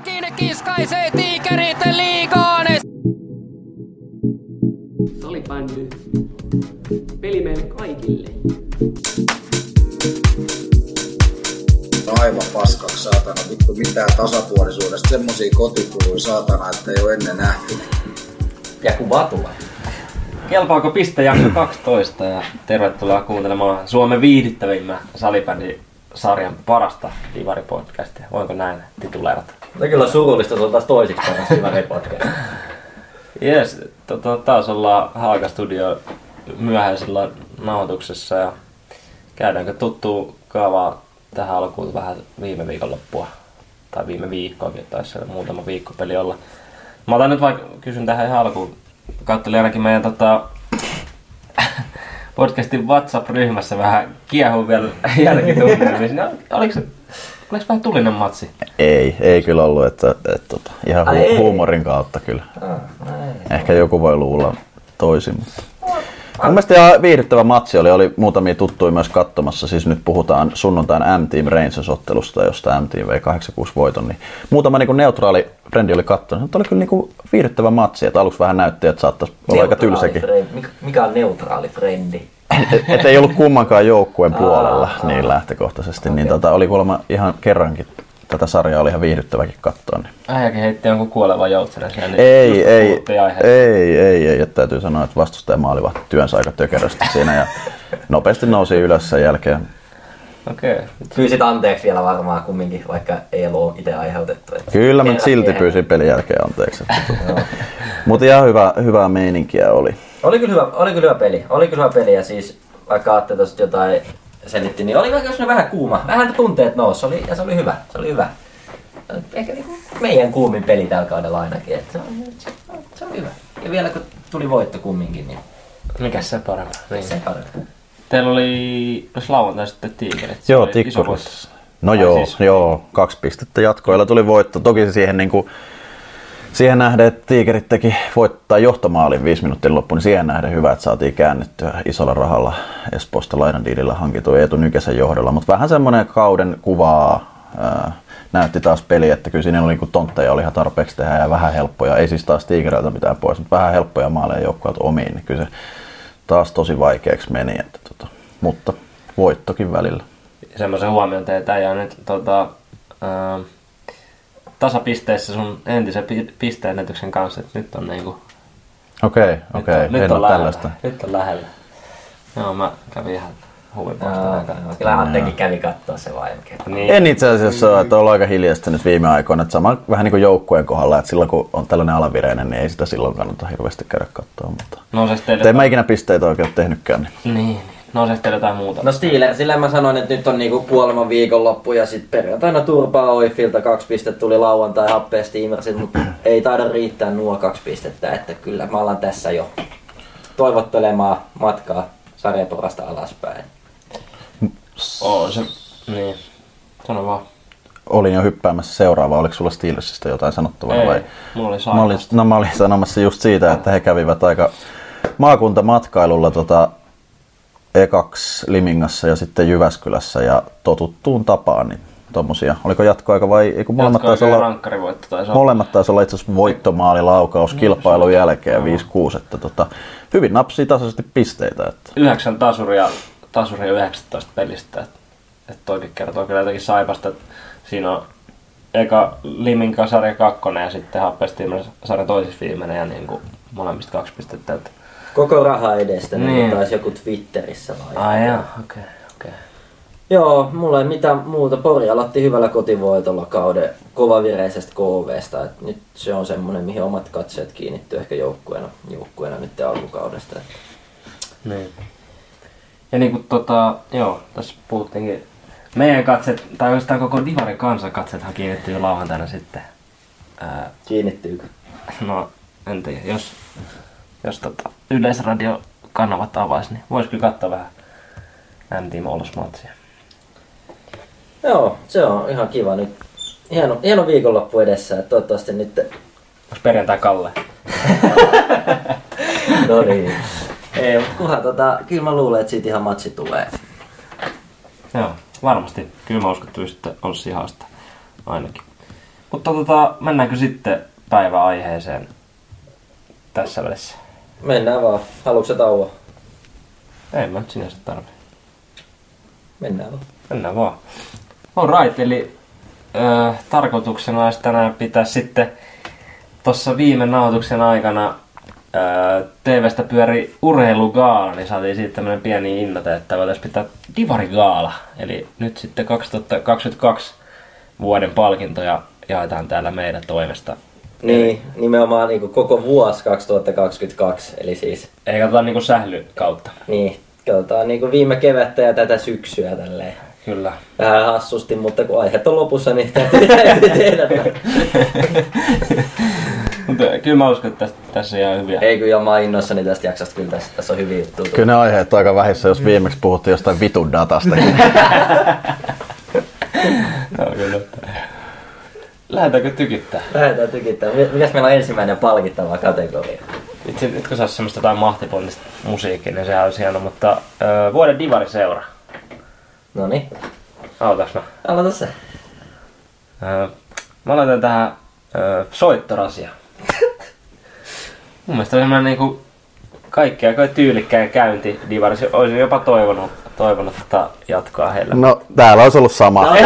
Kukakin kiskaisee tiikerit liigaan. Salibändy. Peli meille kaikille. aivan paskaksi saatana, vittu mitään tasapuolisuudesta, semmosia kotikuluja saatana, että ei ole ennen nähty. Ja kuva tulee. Kelpaako pistejakso 12 ja tervetuloa kuuntelemaan Suomen viihdyttävimmän salibändisarjan parasta Divari-podcastia. Voinko näin tituleerata? No kyllä surullista, se on taas toisiksi Divari podcast. Jes, tota, taas ollaan Haaga Studio myöhäisellä nauhoituksessa ja käydäänkö tuttuu kaavaa tähän alkuun vähän viime viikon loppua. Tai viime viikkoakin, taisi muutama viikkopeli olla. Mä otan nyt vaikka, kysyn tähän ihan alkuun. Kattelin ainakin meidän tota, podcastin WhatsApp-ryhmässä vähän kiehuu vielä jälkitunnelmissa. No, oliko se, oliko vähän tulinen matsi? Ei, ei kyllä ollut, että, että, että ihan Ai hu- ei. huumorin kautta kyllä. Ah, Ehkä joku voi luulla toisin. Mutta... Mun mielestä ihan viihdyttävä matsi oli, oli muutamia tuttuja myös katsomassa. Siis nyt puhutaan sunnuntain M-Team Rangers-ottelusta, josta M-Team vei 8-6 voiton. Niin muutama niin neutraali frendi oli katsonut. Mutta oli kyllä niin viihdyttävä matsi. Että aluksi vähän näytti, että saattaisi olla aika tylsäkin. Frendi. Mikä, mikä on neutraali frendi? Et, et ei ollut kummankaan joukkueen puolella niin lähtökohtaisesti. Niin tota, oli kuulemma ihan kerrankin tätä sarjaa oli ihan viihdyttäväkin katsoa. Niin. Äijäkin heitti jonkun kuolevan joutsenen siellä. niin Ei, ei, aiheesta. ei, ei, ei, että täytyy sanoa, että vastustaja maalivahti työnsä aika tökerösti siinä ja nopeasti nousi ylös sen jälkeen. Okei. Okay. Pyysit anteeksi vielä varmaan kumminkin, vaikka ei ollut itse aiheutettu. Että Kyllä Kerran silti pyysin pelin jälkeen anteeksi. Mutta ihan hyvä, hyvää meininkiä oli. Oli kyllä, hyvä, oli kyllä hyvä peli. Oli kyllä hyvä peli ja siis vaikka Atte tuosta jotain selitti, niin oli vähän, vähän kuuma. Vähän tunteet nousi oli, ja se oli hyvä. Se oli hyvä. Ehkä niinku meidän kuumin peli tällä kaudella ainakin. Että se, on, se, on, se on hyvä. Ja vielä kun tuli voitto kumminkin, niin Mikäs se parempi? Niin. se parempi. Teillä oli jos lauantai sitten tiikerit. Joo, tikkurissa. No Ai joo, siis- joo, kaksi pistettä jatkoilla tuli voitto. Toki se siihen niinku, siihen nähden, että Tiikerit teki voittaa johtomaalin viisi minuutin loppuun, niin siihen nähden hyvä, että saatiin käännettyä isolla rahalla Espoosta lainadiilillä hankittu Eetu Nykäsen johdolla. Mutta vähän semmoinen kauden kuvaa ää, näytti taas peli, että kyllä siinä oli niinku tontteja oli ihan tarpeeksi tehdä ja vähän helppoja. Ei siis taas Tiikereiltä mitään pois, mutta vähän helppoja maaleja joukkueelta omiin, niin kyllä se taas tosi vaikeaksi meni. Että, tota, mutta voittokin välillä. semmoisen huomion teet ja nyt tota, ää, tasapisteissä sun entisen pi- pisteennätyksen kanssa, että nyt on niinku... Okei, nyt okei, on, nyt on ole lähellä. tällaista. Nyt on lähellä. Joo, mä kävin ihan. Kyllä Attekin kävi katsoa se vaimke. Niin. En itse asiassa ole, että ollaan aika hiljasta nyt viime aikoina. Että sama vähän niin kuin joukkueen kohdalla, että silloin kun on tällainen alavireinen, niin ei sitä silloin kannata hirveästi käydä katsoa. Mutta Nouseeko teille, Mutta en mä ikinä pisteitä oikein ole tehnytkään. Niin. niin, niin. Nouseeko teille jotain muuta? No Steelers, sillä mä sanoin, että nyt on niinku kuoleman viikonloppu ja sitten perjantaina turpaa Oifilta kaksi pistettä tuli lauantai happea Steamersit, mutta ei taida riittää nuo kaksi pistettä, että kyllä mä alan tässä jo toivottelemaan matkaa sarjaporasta alaspäin. Oo, se, niin. Sano vaan. Olin jo hyppäämässä seuraavaa. Oliko sulla Steelersistä jotain sanottavaa Ei, vai? mulla oli Mä olin, no mä olin sanomassa just siitä, että he kävivät aika maakuntamatkailulla tota, ekaksi Limingassa ja sitten Jyväskylässä ja totuttuun tapaan, niin tommosia. Oliko jatkoaika vai ei kun molemmat taisi olla, rankkarivoitto taisi olla. molemmat taisi olla itse asiassa voittomaalilaukaus kilpailun jälkeen 5-6, että tota, hyvin napsii tasaisesti pisteitä. Että. Yhdeksän tasuria, tasuria 19 pelistä. Että et toikin kertoo kyllä jotenkin saipasta, että siinä on eka Liminka sarja kakkonen ja sitten Happestiimen sarja toisessa viimeinen ja niin kuin molemmista kaksi pistettä. Että... Koko raha edestä, niin, Niin. taisi joku Twitterissä vai? Ai jaa, okei, okei. Joo, mulla ei mitään muuta. Pori aloitti hyvällä kotivoitolla kauden kovavireisestä KVstä. Et nyt se on semmonen, mihin omat katseet kiinnittyy ehkä joukkueena, joukkueena nyt alkukaudesta. Et Niin. Ja niin kuin tota, joo, tässä puhuttiinkin, meidän katset, tai oikeastaan koko Divarin kansan katsethan kiinnittyy lauantaina sitten. Ää, Kiinnittyykö? no, en tiedä, jos, jos tota, Yleisradio-kanavat avaisi, niin vois kyllä katsoa vähän M-Team Olos-matsia. Joo, se on ihan kiva nyt. Hieno, hieno viikonloppu edessä. Et toivottavasti nyt... Onks perjantai Kalle? no niin. Ei, mutta kunhan tota, kyllä mä luulen, että siitä ihan matsi tulee. Joo, varmasti. Kyllä mä uskon, että pystytte Olssi haastaa ainakin. Mutta tota, mennäänkö sitten päiväaiheeseen tässä välissä? Mennään vaan. Haluatko sä tauon? Ei mä nyt sinänsä tarvi. Mennään vaan. Mennään vaan. Alright, eli ö, tarkoituksena olisi tänään pitää sitten tuossa viime nauhoituksen aikana ö, TVstä pyöri urheilugaala, niin saatiin siitä tämmönen pieni innote, että voitaisiin pitää divarigaala. Eli nyt sitten 2022 vuoden palkintoja jaetaan täällä meidän toimesta. Niin, nimenomaan niin kuin koko vuosi 2022. Eli siis, Ei katsota niinku sähly kautta. niin, katsotaan niin kuin viime kevättä ja tätä syksyä tälleen. Kyllä. Vähän hassusti, mutta kun aiheet on lopussa, niin täytyy, tehdä. Mutta kyllä mä uskon, että tässä, tässä on ihan hyviä. Ei kyllä mä oon innoissani tästä jaksosta, kyllä tässä, tässä on hyviä juttuja. Kyllä ne aiheet on aika vähissä, jos viimeksi puhuttiin jostain vitun datasta. Joo, kyllä. Lähdetäänkö tykittää? Lähdetään tykittämään. Mi- Mikäs meillä on ensimmäinen palkittava kategoria? Itse, nyt kun saisi semmoista jotain mahtipontista musiikkia, niin sehän olisi hieno, mutta ö, vuoden divariseura. No niin, Autas mä. aloita sä. Ö, mä laitan tähän ö, soittorasia. Mun mielestä on semmoinen niinku kaikki aika tyylikkään käynti divarissa. Olisin jopa toivonut, toivonut tota jatkoa heille. No, täällä olisi ollut sama.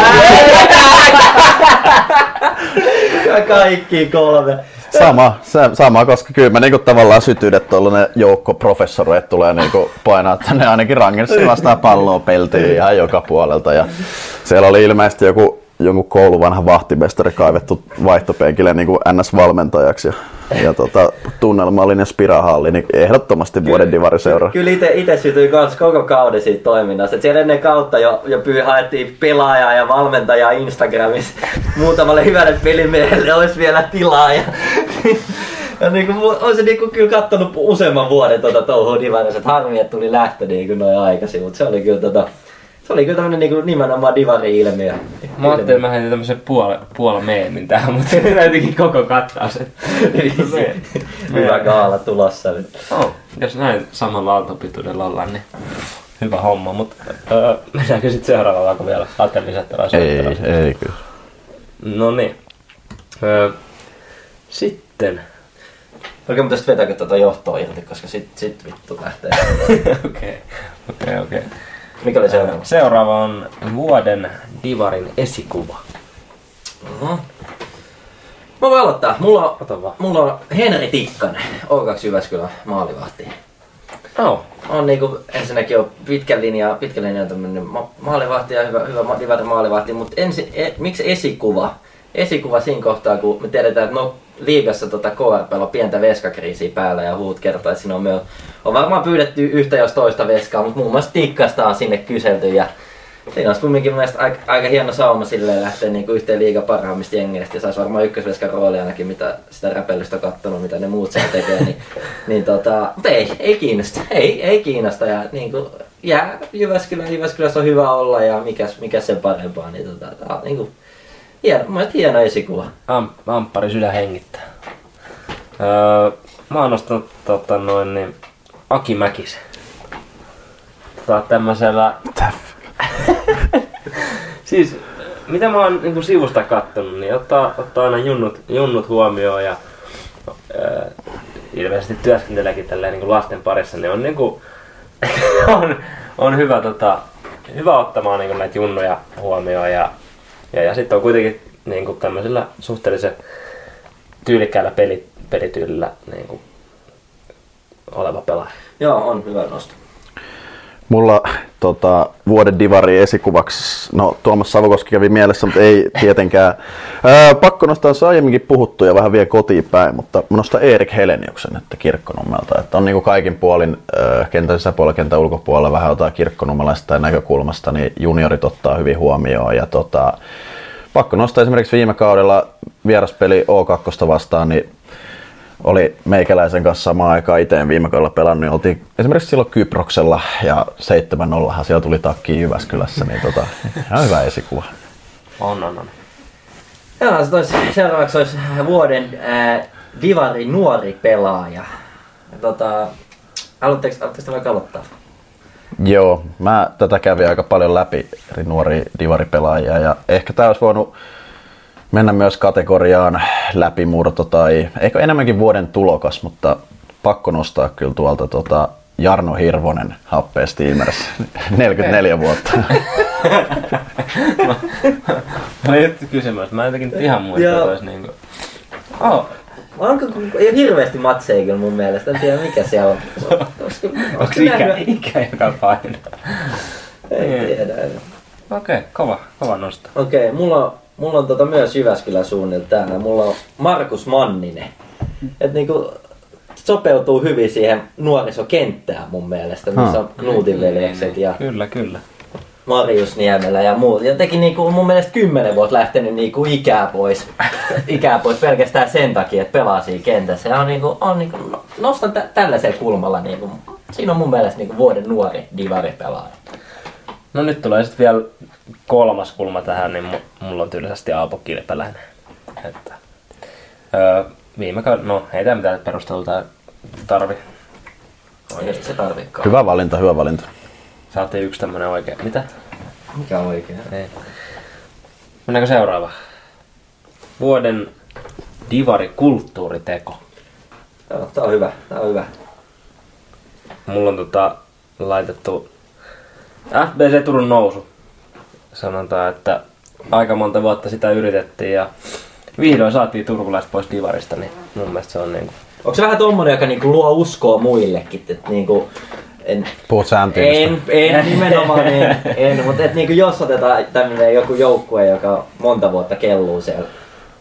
Kaikki kolme. Sama, se, sama, koska kyllä mä niinku tavallaan sytyn, että tuollainen joukko professoreita tulee niinku painaa tänne ainakin rangensi vastaan palloa peltiin ihan joka puolelta. Ja siellä oli ilmeisesti joku, jonkun koulun vanha vahtimestari kaivettu vaihtopenkille niin kuin NS-valmentajaksi. Ja, ja tota, tunnelmallinen spirahalli, niin ehdottomasti vuoden divariseura. Kyllä ite, ite sytyi kans koko kauden siitä toiminnasta. Et siellä ennen kautta jo, jo pyy, haettiin pelaajaa ja valmentajaa Instagramissa. Muutamalle hyvälle pelimiehelle olisi vielä tilaa. Ja, ja niin kuin, olisin niin kuin kyllä kattonut useamman vuoden tuota touhua divarissa. Harmi, että tuli lähtö niin kuin noin aikaisin. Mutta se oli kyllä tota, se oli kyllä tämmönen niin nimenomaan divari-ilmiö. Mä ajattelin, että mä heitin tämmösen puola, puola meemin tähän, mutta näytikin koko kattaus. Hyvä gaala tulossa nyt. Oh, jos näin samalla aaltopituudella ollaan, niin hyvä homma. Mutta öö, mennäänkö sitten seuraavaan, kun vielä ajattelin lisättävää Ei, ei kyllä. No niin. Öö, sitten. Okei, mutta sitten vetääkö tuota johtoa irti, koska sit, sit vittu lähtee. Okei, okei, okei. Mikä oli seuraava? Seuraava on vuoden Divarin esikuva. Mhm. Mä voin aloittaa. Mulla on, mulla on Henri Tikkanen, O2 Jyväskylän maalivahti. Oh, On niinku ensinnäkin on pitkän linja, pitkän linjan tämmönen ma- maalivahti ja hyvä, hyvä ma- divari maalivahti, mutta ensi, e, miksi esikuva? Esikuva siinä kohtaa, kun me tiedetään, että no liigassa tota KRP on pientä veskakriisiä päällä ja huut kertoo, että siinä on, me on, varmaan pyydetty yhtä jos toista veskaa, mutta muun muassa Tikkasta on sinne kyselty ja Siinä olisi kumminkin mielestä aika, aika hieno sauma silleen lähteä niinku yhteen liiga parhaimmista jengeistä ja saisi varmaan ykkösveskan rooli ainakin, mitä sitä räpellystä kattonut, mitä ne muut siellä tekee. Niin, niin tota, mutta ei, ei kiinnosta. Ei, ei kiinnosta. Ja niinku, jää Jyväskylä, Jyväskylässä on hyvä olla ja mikäs, mikäs sen parempaa. Niin tota, tää on niinku, hieno, mielestä hieno esikuva. am, amppari sydän hengittää. Öö, mä oon nostanut tota, noin, niin, Aki Mäkisen. Tota, tämmöisellä... siis, mitä mä oon niin sivusta kattonut, niin ottaa, ottaa aina junnut, junnut huomioon ja öö, ilmeisesti työskenteleekin tälleen niin lasten parissa, niin on niin kuin, on, on hyvä, tota, hyvä ottamaan niin näitä junnuja huomioon ja, ja, ja sitten on kuitenkin niin kuin tämmöisellä suhteellisen tyylikkäällä peli, pelityylillä niin kuin, oleva pelaaja. Joo, on hyvä nosto. Mulla tota, vuoden divari esikuvaksi, no Tuomas Savokoski kävi mielessä, mutta ei tietenkään. Ää, pakko nostaa, se aiemminkin puhuttu ja vähän vie kotiin päin, mutta mä nostan Erik Heleniuksen että kirkkonummelta. Että on niin kuin kaikin puolin ää, kentän sisäpuolella, kentän ulkopuolella vähän jotain kirkkonummelaista näkökulmasta, niin juniorit ottaa hyvin huomioon. Ja tota, pakko nostaa esimerkiksi viime kaudella vieraspeli O2 vastaan, niin oli meikäläisen kanssa samaan aikaan itse viime kaudella pelannut, niin oltiin esimerkiksi silloin Kyproksella ja 7-0 siellä tuli takkiin Jyväskylässä, niin tota, ihan hyvä esikuva. On, on, on. Joo, se olisi, seuraavaksi olisi vuoden ää, divari nuori pelaaja. Ja Tota, haluatteko, haluatteko te vaikka aloittaa? Joo, mä tätä kävin aika paljon läpi eri nuoria divaripelaajia ja ehkä tää olisi voinut mennä myös kategoriaan läpimurto tai ehkä enemmänkin vuoden tulokas, mutta pakko nostaa kyllä tuolta tota Jarno Hirvonen happea Steamers, 44 vuotta. Mä olin nyt kysymään, mä en jotenkin ihan muista, olisi niinku... Oh, Onko, ei ole hirveästi matseja kyllä mun mielestä, en tiedä mikä siellä on. Onko ikä, ikä joka paino? Ei tiedä. Okei, okay, kova, kova nosto. Okei, mulla on, mulla on tota myös Jyväskylän suunnilta täällä. Mulla on Markus Manninen. Et niinku sopeutuu hyvin siihen nuorisokenttään mun mielestä, missä on Knuutin veljekset ja Kyllä, kyllä. Marius Niemelä ja muut. Ja teki niinku mun mielestä kymmenen vuotta lähtenyt niinku ikää pois. ikää pois pelkästään sen takia, että pelaa siinä kentässä. Ja on niinku, on niinku, no- nostan tä- tällaisella kulmalla niinku, siinä on mun mielestä niinku vuoden nuori divari pelaaja. No nyt tulee sitten vielä kolmas kulma tähän, niin mu- mulla on tyylisesti Aapo Kilpeläinen. Että, öö, viime kauden, no ei tämä mitään perustelua tarvi. Oikeasti se tarviikaan. Hyvä valinta, hyvä valinta. Saatiin yksi tämmönen oikein. Mitä? Mikä on oikein? Ei. Mennäänkö seuraava? Vuoden divari kulttuuriteko. Joo, tää on hyvä, tää on hyvä. Mulla on tota, laitettu FBC Turun nousu. Sanotaan, että aika monta vuotta sitä yritettiin ja vihdoin saatiin turkulaiset pois divarista, niin mun mielestä se on niinku... Onko se vähän tommonen, joka niinku luo uskoa muillekin, että niinku, en, Puhut sääntöistä. en, en nimenomaan en, en mutta et niinku jos otetaan tämmönen joku joukkue, joka monta vuotta kelluu siellä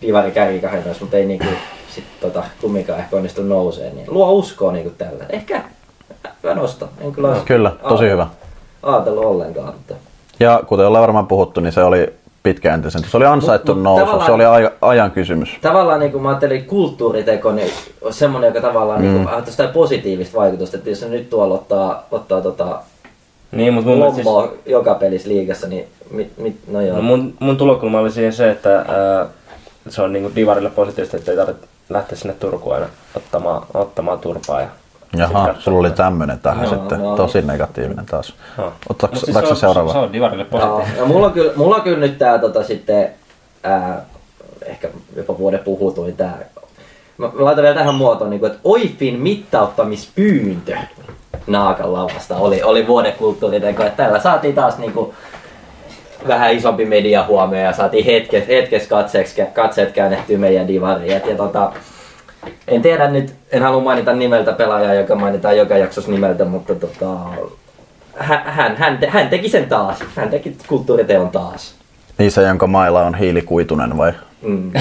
divari kärkikahdessa, mutta ei niinku sit tota, kumminkaan ehkä onnistu nouseen, niin luo uskoa niinku tällä. Ehkä hyvä nosto. En kyllä, olisi Kyllä, tosi hyvä. Ajatellut ollenkaan. Mutta. Ja kuten ollaan varmaan puhuttu, niin se oli pitkäjänteisen. Se oli ansaittu Mut- mut nousu. Se oli aja, ajan kysymys. Tavallaan niin kuin mä ajattelin kulttuuriteko, niin on semmoinen, joka tavallaan mm. niin kuin, sitä positiivista vaikutusta, että jos se nyt tuolla ottaa, ottaa tota, Niin, mutta mun, lommoa joka pelissä liigassa, niin mit, mit, no joo. No mun, mun tulokulma oli siihen se, että ää, se on niinku divarille positiivista, että ei tarvitse lähteä sinne Turkuun aina ottamaan, ottamaan turpaa. Ja Jaha, sulla oli tämmönen tähän Joo, sitten. no. Tosi negatiivinen taas. Ottaako Mut siis se, se on, seuraava? Se on divarille Joo, positiivista. ja mulla on kyllä, mulla on kyllä nyt tää tota sitten, ää, ehkä jopa vuoden puhutuin tää. Mä, mä laitan vielä tähän muotoon, niin kuin, että Oifin mittauttamispyyntö naakan lavasta oli, oli vuoden kulttuuriteko. Että tällä saatiin taas niin kuin, vähän isompi media huomio ja saatiin hetkes, hetkes katseeksi, katseet käännettyä meidän divariin. Et, ja tota, en tiedä nyt, en halua mainita nimeltä pelaajaa, joka mainitaan joka jaksossa nimeltä, mutta tota, hän, hän, hän, te, hän teki sen taas. Hän teki kulttuuriteon taas. Niin se, jonka mailla on hiilikuitunen vai? Mm.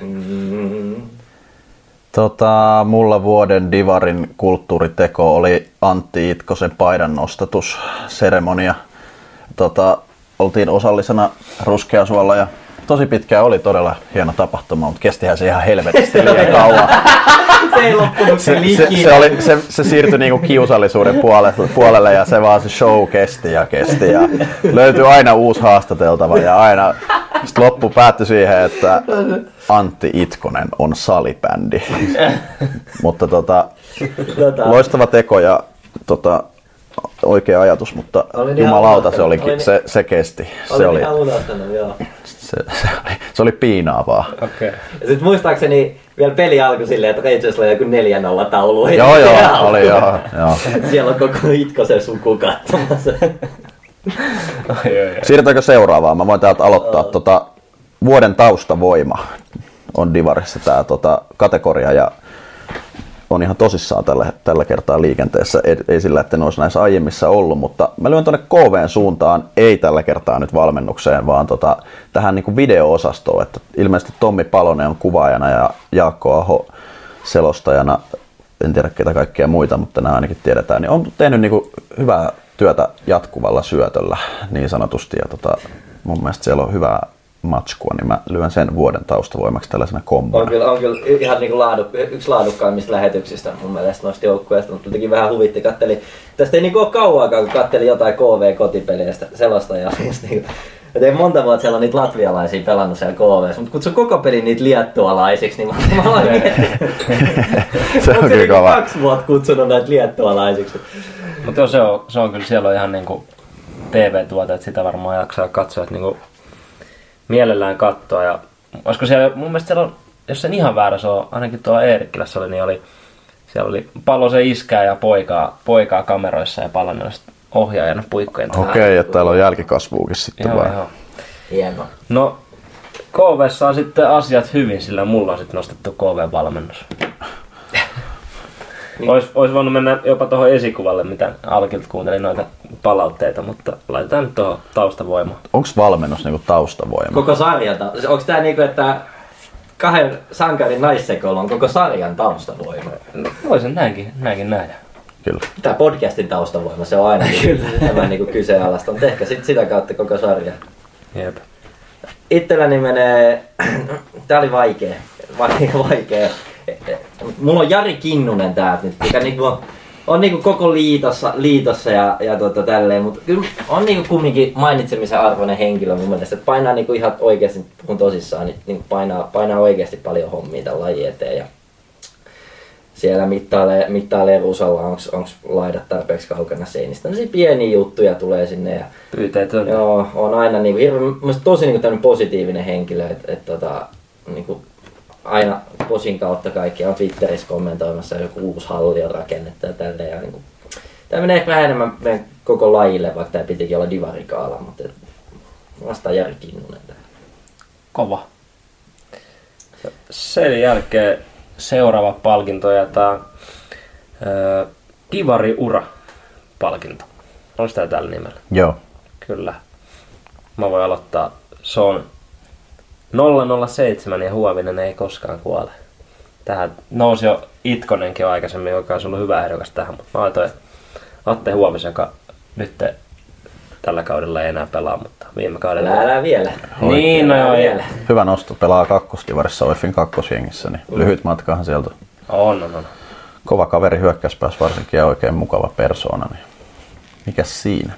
Mm. Tota, mulla vuoden Divarin kulttuuriteko oli Antti Itkosen paidan nostatusseremonia. Tota, oltiin osallisena Ruskeasuolla ja tosi pitkään oli todella hieno tapahtuma, mutta kestihän se ihan helvetisti liian kauan. se ei loppunut Se, se, se, se, oli, se, se siirtyi niinku kiusallisuuden puolelle, puolelle ja se vaan se show kesti ja kesti ja löytyi aina uusi haastateltava ja aina sit loppu päättyi siihen, että Antti Itkonen on salibändi. mutta tota, Tota, loistava teko ja tota, oikea ajatus, mutta ihan jumalauta se olikin, Olin- se, se kesti. Se olin oli, unohtanut, joo. Se, se, oli, se oli piinaavaa. Okay. Ja sit muistaakseni vielä peli alkoi silleen, että Rangersilla oli joku 4-0 taulu. Joo, joo, Siellä oli joo, joo. Siellä on koko Itkosen suku katsomassa. Siirrytäänkö seuraavaan? Mä voin täältä aloittaa. Tota, vuoden taustavoima on Divarissa tämä tota, kategoria ja on ihan tosissaan tällä, tällä kertaa liikenteessä. Ei, ei sillä, että ne olisi näissä aiemmissa ollut, mutta mä lyön tuonne KVn suuntaan, ei tällä kertaa nyt valmennukseen, vaan tota, tähän niin video-osastoon. Että ilmeisesti Tommi Palonen on kuvaajana ja Jaakko Aho selostajana. En tiedä ketä kaikkia muita, mutta nämä ainakin tiedetään. Niin on tehnyt niin hyvää työtä jatkuvalla syötöllä niin sanotusti. Ja tota, mun mielestä siellä on hyvää matskua, niin mä lyön sen vuoden taustavoimaksi tällaisena kombona. On kyllä, on kyllä ihan niin kuin laadu, yksi laadukkaimmista lähetyksistä mun mielestä noista joukkueista, mutta jotenkin vähän huvitti. Katteli, tästä ei niin ole kauankaan, kun katteli jotain KV-kotipeliä sellaista ja just niin kuin, et ei monta vuotta siellä on niitä latvialaisia pelannut siellä KV, mutta kutsu koko peli niitä liettualaisiksi, niin mä, mä aloin miettiä. Se on kyllä niinku kova. kaksi vuotta kutsunut näitä liettualaisiksi. Mutta se on, se on kyllä, siellä on ihan niinku TV-tuote, että sitä varmaan jaksaa katsoa, että niinku mielellään katsoa ja olisiko siellä, mun mielestä siellä on, jos sen ihan väärä se on, ainakin tuo Eerikkilässä oli, niin oli, siellä oli Palosen iskää ja poikaa, poikaa kameroissa ja Palonen sit ohjaajana puikkojen. Okei, että täällä on jälkikasvuukin sitten Joo, vai? joo. Hienoa. No, KVssa on sitten asiat hyvin, sillä mulla on sitten nostettu KV-valmennus. Ois, ois voinut mennä jopa tuohon esikuvalle, mitä Alkilta kuuntelin noita palautteita, mutta laitetaan nyt tuohon taustavoimaan. Onko valmennus niinku taustavoima? Koko sarjalta. Onko tää niinku, että kahden sankarin naissekolla on koko sarjan taustavoima? No, voisin näinkin, näinkin nähdä. Kyllä. Tää podcastin taustavoima, se on aina tämä niinku kyseenalaista, mutta ehkä sit sitä kautta koko sarja. Jep. Itselläni menee, tää oli vaikea, vaikea, vaikea. Mulla on Jari Kinnunen täältä nyt, mikä niinku on, on niinku koko liitossa, liitossa ja, ja tota tälleen, mutta kyllä on niinku kumminkin mainitsemisen arvoinen henkilö mun mielestä, että painaa niinku ihan oikeasti, kun tosissaan, niin, niin painaa, painaa oikeasti paljon hommia tämän lajin eteen ja siellä mittailee, mittailee rusalla, onko laidat tarpeeksi kaukana seinistä. Tämmöisiä pieniä juttuja tulee sinne ja Pyyteetön. Joo, on aina niinku hirveän, tosi niinku tämmönen positiivinen henkilö, että et, tota, niinku, aina posin kautta kaikki on Twitterissä kommentoimassa joku uusi halli on rakennettu ja tälleen. Ja niinku, tämä menee ehkä vähän enemmän meidän koko lajille, vaikka tämä pitikin olla divarikaala, mutta et, vastaan Jari Kinnunen. Kova. Sen jälkeen seuraava palkinto ja tää öö, Kivari Ura palkinto. Onko tää tällä nimellä? Joo. Kyllä. Mä voin aloittaa. Se on 007 ja Huovinen ei koskaan kuole. Tähän nousi jo Itkonenkin jo aikaisemmin, joka olisi ollut hyvä ehdokas tähän, mutta mä laitoin Atte Huovisen, joka nyt tällä kaudella ei enää pelaa, mutta viime kaudella... Älä, älä vielä. Niin, no joo, vielä. Hyvä nosto. Pelaa kakkosdivarissa Oiffin kakkosjengissä, niin lyhyt matkahan sieltä. On, on, on. Kova kaveri hyökkäyspäässä varsinkin ja oikein mukava persoona. Niin mikäs siinä?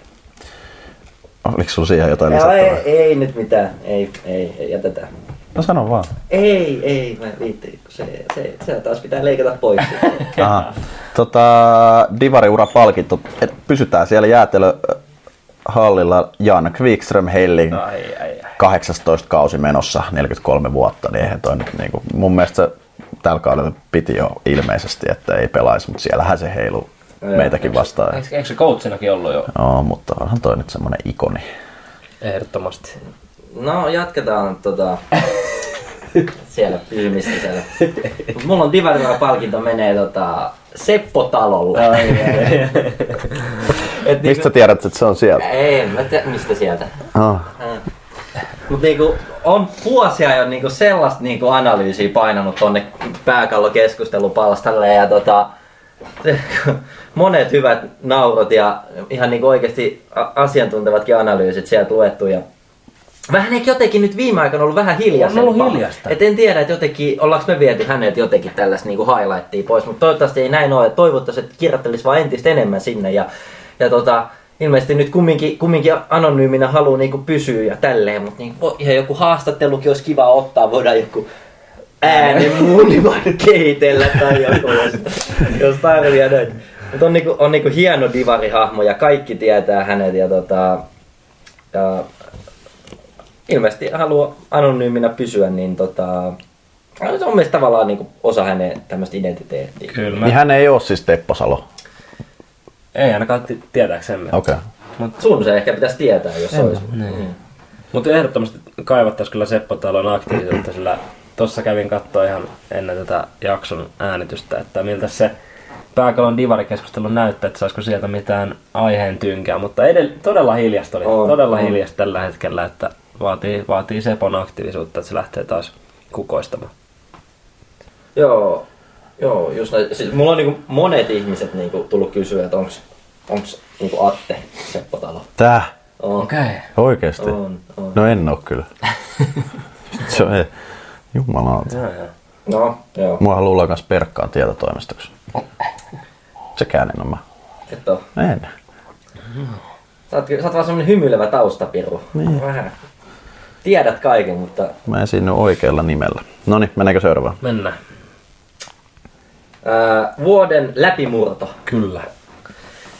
Oliko sulla siihen jotain Joo, ei, lisättävää? ei, nyt mitään. Ei, ei, ei jätetään. No sano vaan. Ei, ei, mä en viitti, kun se, se, se taas pitää leikata pois. Aha. Tota, Divariura palkinto. Et pysytään siellä jäätelöhallilla Jan Kvikström Helling. Ai, ai, ai. 18 kausi menossa, 43 vuotta, niin eihän toi nyt niinku, mun mielestä se tällä kaudella piti jo ilmeisesti, että ei pelaisi, mutta siellähän se heilu meitäkin vastaan. Eikö, eikö se coachinakin ollut jo? Joo, mutta onhan toi nyt semmonen ikoni. Ehdottomasti. No, jatketaan tota, siellä pysymistä siellä. Mut mulla on Divarilla palkinto menee tota, Seppo Talolle. Et Mistä sä tiedät, että se on sieltä? Ei, mä tiedä mistä sieltä. Oh. Mutta niinku, on vuosia jo niinku sellaista niinku analyysiä painanut tonne pääkallokeskustelupalstalle ja tota, monet hyvät naurot ja ihan niinku oikeasti asiantuntevatkin analyysit sieltä luettu ja Vähän ehkä jotenkin nyt viime aikoina ollut vähän hiljaisempaa. On ollut hiljasta. Et en tiedä, että jotenkin, ollaanko me viety häneltä jotenkin tällaista niinku highlightia pois, mutta toivottavasti ei näin ole. Toivottavasti, että kirjoittelisi vaan entistä enemmän sinne ja, ja tota, ilmeisesti nyt kumminkin, kumminkin anonyyminä haluaa niinku pysyä ja tälleen, mutta niin, ihan joku haastattelukin olisi kiva ottaa, voidaan joku äänen kehitellä tai joku, jos, tarvii näin. Mutta on, niinku, on niinku hieno divarihahmo ja kaikki tietää hänet ja tota, ja ilmeisesti haluaa anonyyminä pysyä, niin tota, se on mielestäni tavallaan niinku osa hänen tämmöistä identiteettiä. Kyllä. Niin hän ei ole siis Teppo Salo. Ei ainakaan ti- tietääksemme. Okei. Okay. Sun se ehkä pitäisi tietää, jos En olisi. niin. Mutta ehdottomasti kaivattaisiin kyllä Seppo Talon aktiivisuutta, sillä tuossa kävin katsoa ihan ennen tätä jakson äänitystä, että miltä se pääkalon divarikeskustelu näyttää, että saisiko sieltä mitään aiheen tynkää, mutta edell- todella hiljasta oli, On, todella on. hiljasta tällä hetkellä, että vaatii, vaatii Sepon aktiivisuutta, että se lähtee taas kukoistamaan. Joo, joo, just näin. Siis mulla on niinku monet ihmiset niinku tullut kysyä, että onks, onks niinku Atte Seppo Talo. Tää? On. Okei. Oikeesti? On, on. No en oo kyllä. se on. Jumalauta. Joo, joo. No, joo. Mua luullaan kans perkkaan tietotoimistoksi. Sekään en oo mä. Et oo. En. Sä oot, sä oot vaan semmonen hymyilevä taustapiru. Niin. Vähän. Tiedät kaiken, mutta Mä esiinnyn oikealla nimellä. Noni, mennäänkö seuraavaan? Mennään. ää, vuoden läpimurto. Kyllä.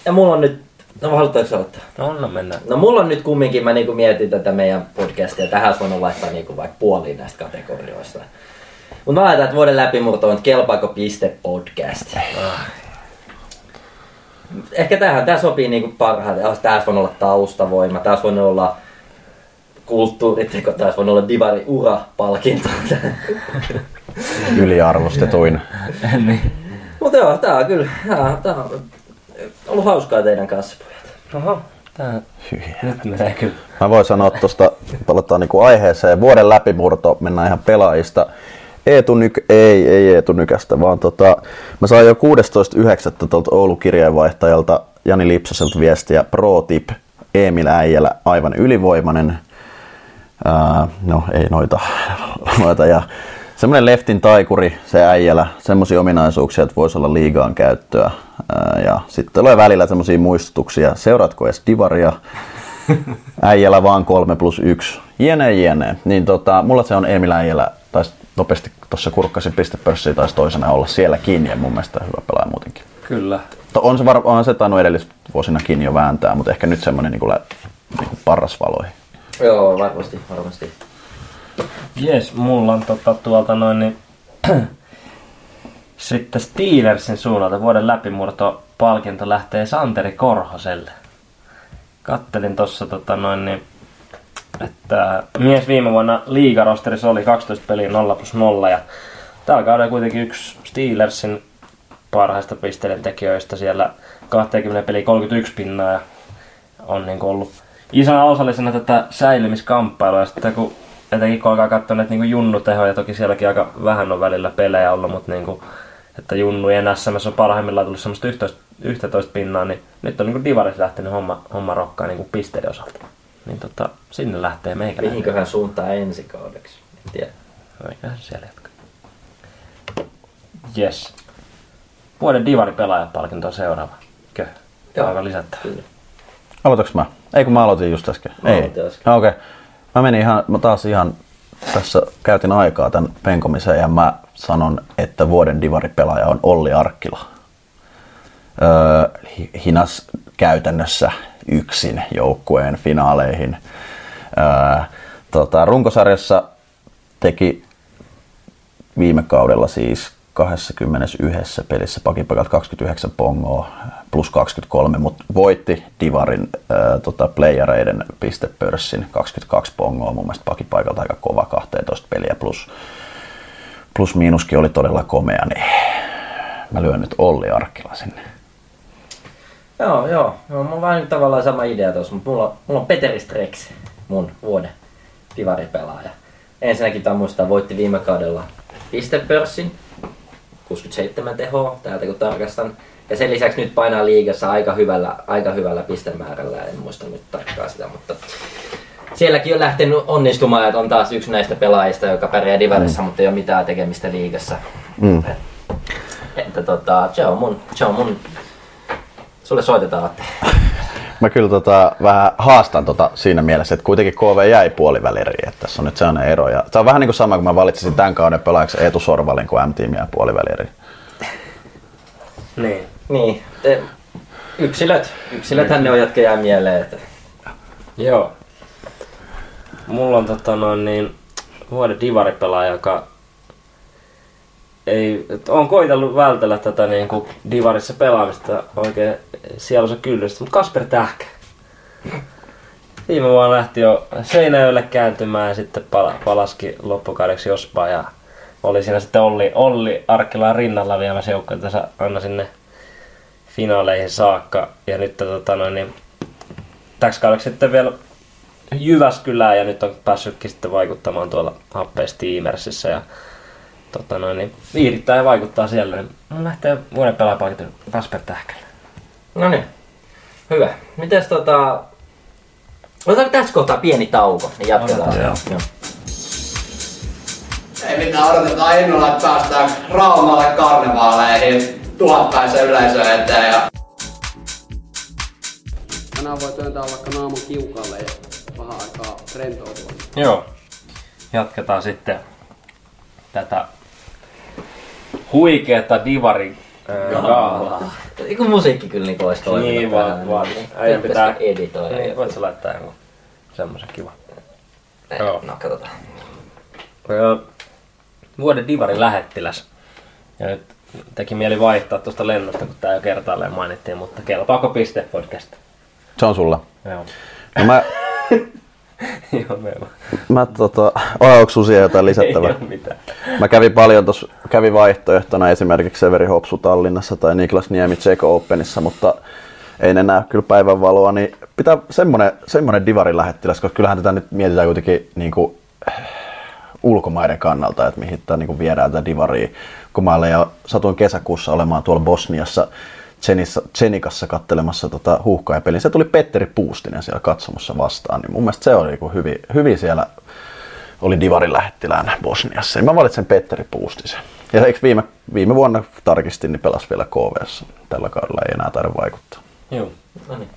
Ja mulla on nyt No halutaanko aloittaa? No, no mennään. No mulla on nyt kumminkin, mä niinku mietin tätä meidän podcastia, tähän olisi voinut laittaa niinku vaikka puoliin näistä kategorioista. Mutta mä laitan, että vuoden läpimurto on, että kelpaako piste podcast. Ehkä tähän, tää sopii niinku parhaiten. Tää olisi voinut olla taustavoima, tää olisi voinut olla kulttuuriteko, tää olisi voinut olla divari ura-palkinto. Yliarvostetuin. niin. Mutta joo, tää on kyllä, tää, tää on ollut hauskaa teidän kanssa, pojat. Tää kyllä. Mä voin sanoa tuosta, palataan niinku aiheeseen. Vuoden läpimurto, mennään ihan pelaajista. Eetu Nyk, ei, ei Eetu Nykästä, vaan tota, mä sain jo 16.9. tuolta Oulun kirjeenvaihtajalta Jani Lipsaselta viestiä Pro Tip, Emil Äijälä, aivan ylivoimainen. Ää, no ei noita, noita ja semmoinen leftin taikuri, se äijälä, semmoisia ominaisuuksia, että voisi olla liigaan käyttöä. Ää, ja sitten tulee välillä semmoisia muistutuksia, seuraatko edes divaria, äijällä vaan 3 plus 1. Jene, jene. Niin tota, mulla se on Emil Äijälä, taisi nopeasti tuossa kurkkasin pistepörssiä taisi toisena olla siellä kiinni ja mun mielestä hyvä pelaaja muutenkin. Kyllä. To- On se, var- on se tainnut edellisvuosinakin jo vääntää, mutta ehkä nyt semmoinen niin lä- niin parras valoihin. Joo, varmasti, varmasti. Jes, mulla on tota, tuolta noin niin... Sitten Steelersin suunnalta vuoden läpimurto palkinto lähtee Santeri Korhoselle. Kattelin tossa tota noin niin, että mies viime vuonna liigarosterissa oli 12 peliä 0 plus 0 ja tällä kaudella kuitenkin yksi Steelersin parhaista pisteiden tekijöistä siellä 20 peli 31 pinnaa ja on niin ollut isona osallisena tätä säilymiskamppailua. Ja sitten kun etenkin kun alkaa katsoa näitä niin junnutehoja, toki sielläkin aika vähän on välillä pelejä ollut, mutta niin kuin, että junnujen SMS on parhaimmillaan tullut semmoista 11, 11 pinnaa, niin nyt on niin Divaris lähtenyt homma, homma rokkaa niin pisteiden osalta. Niin tota, sinne lähtee meikäläinen. Mihinköhän suuntaan ensi kaudeksi? En tiedä. Eiköhän se siellä jatka. Yes. Vuoden divaripelaajapalkinto on seuraava. Kö? Joo. Aika lisättä. Kyllä. Aloitaks mä? Ei kun mä aloitin just äsken. Mä Ei. No, Okei. Okay. Mä menin ihan, mä taas ihan tässä käytin aikaa tämän penkomiseen ja mä sanon, että vuoden divaripelaaja on Olli Arkkila. Öö, hi- hinas käytännössä yksin joukkueen finaaleihin. Öö, tota, runkosarjassa teki viime kaudella siis 21 pelissä pakipaikat 29 pongoa plus 23, mutta voitti Divarin ää, tota, playereiden pistepörssin 22 pongoa mun mielestä pakipaikalta aika kova 12 peliä plus, plus miinuskin oli todella komea, niin mä lyön nyt Olli Arkkila sinne. Joo, joo. No, mulla on vähän tavallaan sama idea tuossa, mutta mulla, mulla on Peteri Strex, mun vuoden divaripelaaja. Ensinnäkin tämä muistaa, voitti viime kaudella pistepörssin, 67 tehoa täältä kun tarkastan. Ja sen lisäksi nyt painaa liigassa aika hyvällä, aika hyvällä pistemäärällä, en muista nyt tarkkaan sitä, mutta sielläkin on lähtenyt onnistumaan, että on taas yksi näistä pelaajista, joka pärjää divarissa, mm. mutta ei ole mitään tekemistä liigassa. Mm. Että tota, se on mun, se on mun, sulle soitetaan, Atte. Mä kyllä tota, vähän haastan tota siinä mielessä, että kuitenkin KV jäi puoliväliriin, että tässä on nyt sellainen ero. Ja se on vähän niin kuin sama, kun mä valitsisin tämän kauden pelaajaksi Eetu Sorvalin, kun M-tiimi jää puoliväliriin. Niin. Niin, te, yksilöt. Yksilöthän ne on, jotka jää mieleen. Että... Joo. Mulla on tota noin niin vuoden divaripelaaja, joka ei, on koitellut vältellä tätä niin kuin divarissa pelaamista oikein sielunsa kyllystä, mutta Kasper Tähkä. Viime vuonna lähti jo Seinäjölle kääntymään ja sitten pala, palaski loppukaudeksi Jospaa ja oli siinä sitten Olli, Olli Arkkilaan rinnalla viemässä joukkueita aina sinne finaaleihin saakka. Ja nyt tota noin, niin, täksi kaudeksi sitten vielä Jyväskylään ja nyt on päässytkin sitten vaikuttamaan tuolla Happeessa Steamersissa ja tota noin, niin viihdyttää ja vaikuttaa siellä. Niin mun lähtee vuoden pelaajapalkinto Kasper Tähkälle. No niin, hyvä. Mites tota... Otetaanko tässä kohtaa pieni tauko, niin jatketaan. Otetaan, Joo. Ei mitään, odotetaan innolla, että päästään Raumalle karnevaaleihin tuhatpäisen yleisö eteen ja Tänään voi työntää vaikka naamun kiukalle ja vähän aikaa rentoutua. Joo. Jatketaan sitten tätä huikeeta divari ää, gaalaa. Eiku musiikki kyllä niinku olisi toiminut. Niin, vaan- tähän, vaan- niin äijän pitää- editoida. Niin, joku? voit sä laittaa jonkun semmosen kiva. Ei, Joo. No katsotaan. Öö, Vuoden divarin lähettiläs. Ja nyt teki mieli vaihtaa tuosta lennosta, kun tää jo kertaalleen mainittiin, mutta kelpaako piste podcast? Se on sulla. Joo. No mä, Joo, meillä. mä tota, onko siihen jotain Ei lisättävää? mitään. Mä kävin paljon tuossa, kävin vaihtoehtona esimerkiksi Severi Hopsu Tallinnassa tai Niklas Niemi Czech Openissa, mutta ei ne näe kyllä päivänvaloa, niin pitää semmonen, semmonen divarin lähettiläs, koska kyllähän tätä nyt mietitään kuitenkin niin kuin, ulkomaiden kannalta, että mihin tämä niin viedään tätä divaria komaille. Ja satuin kesäkuussa olemaan tuolla Bosniassa Tsenikassa kattelemassa tota huuhkajapelin. Se tuli Petteri Puustinen siellä katsomassa vastaan, niin mun mielestä se oli niin hyvin, hyvin siellä oli Divarin lähettilään Bosniassa. Ja mä valitsen Petteri Puustisen. Ja eikö viime, viime vuonna tarkistin, niin pelasi vielä KVS. Tällä kaudella ei enää taida vaikuttaa. Joo. No niin.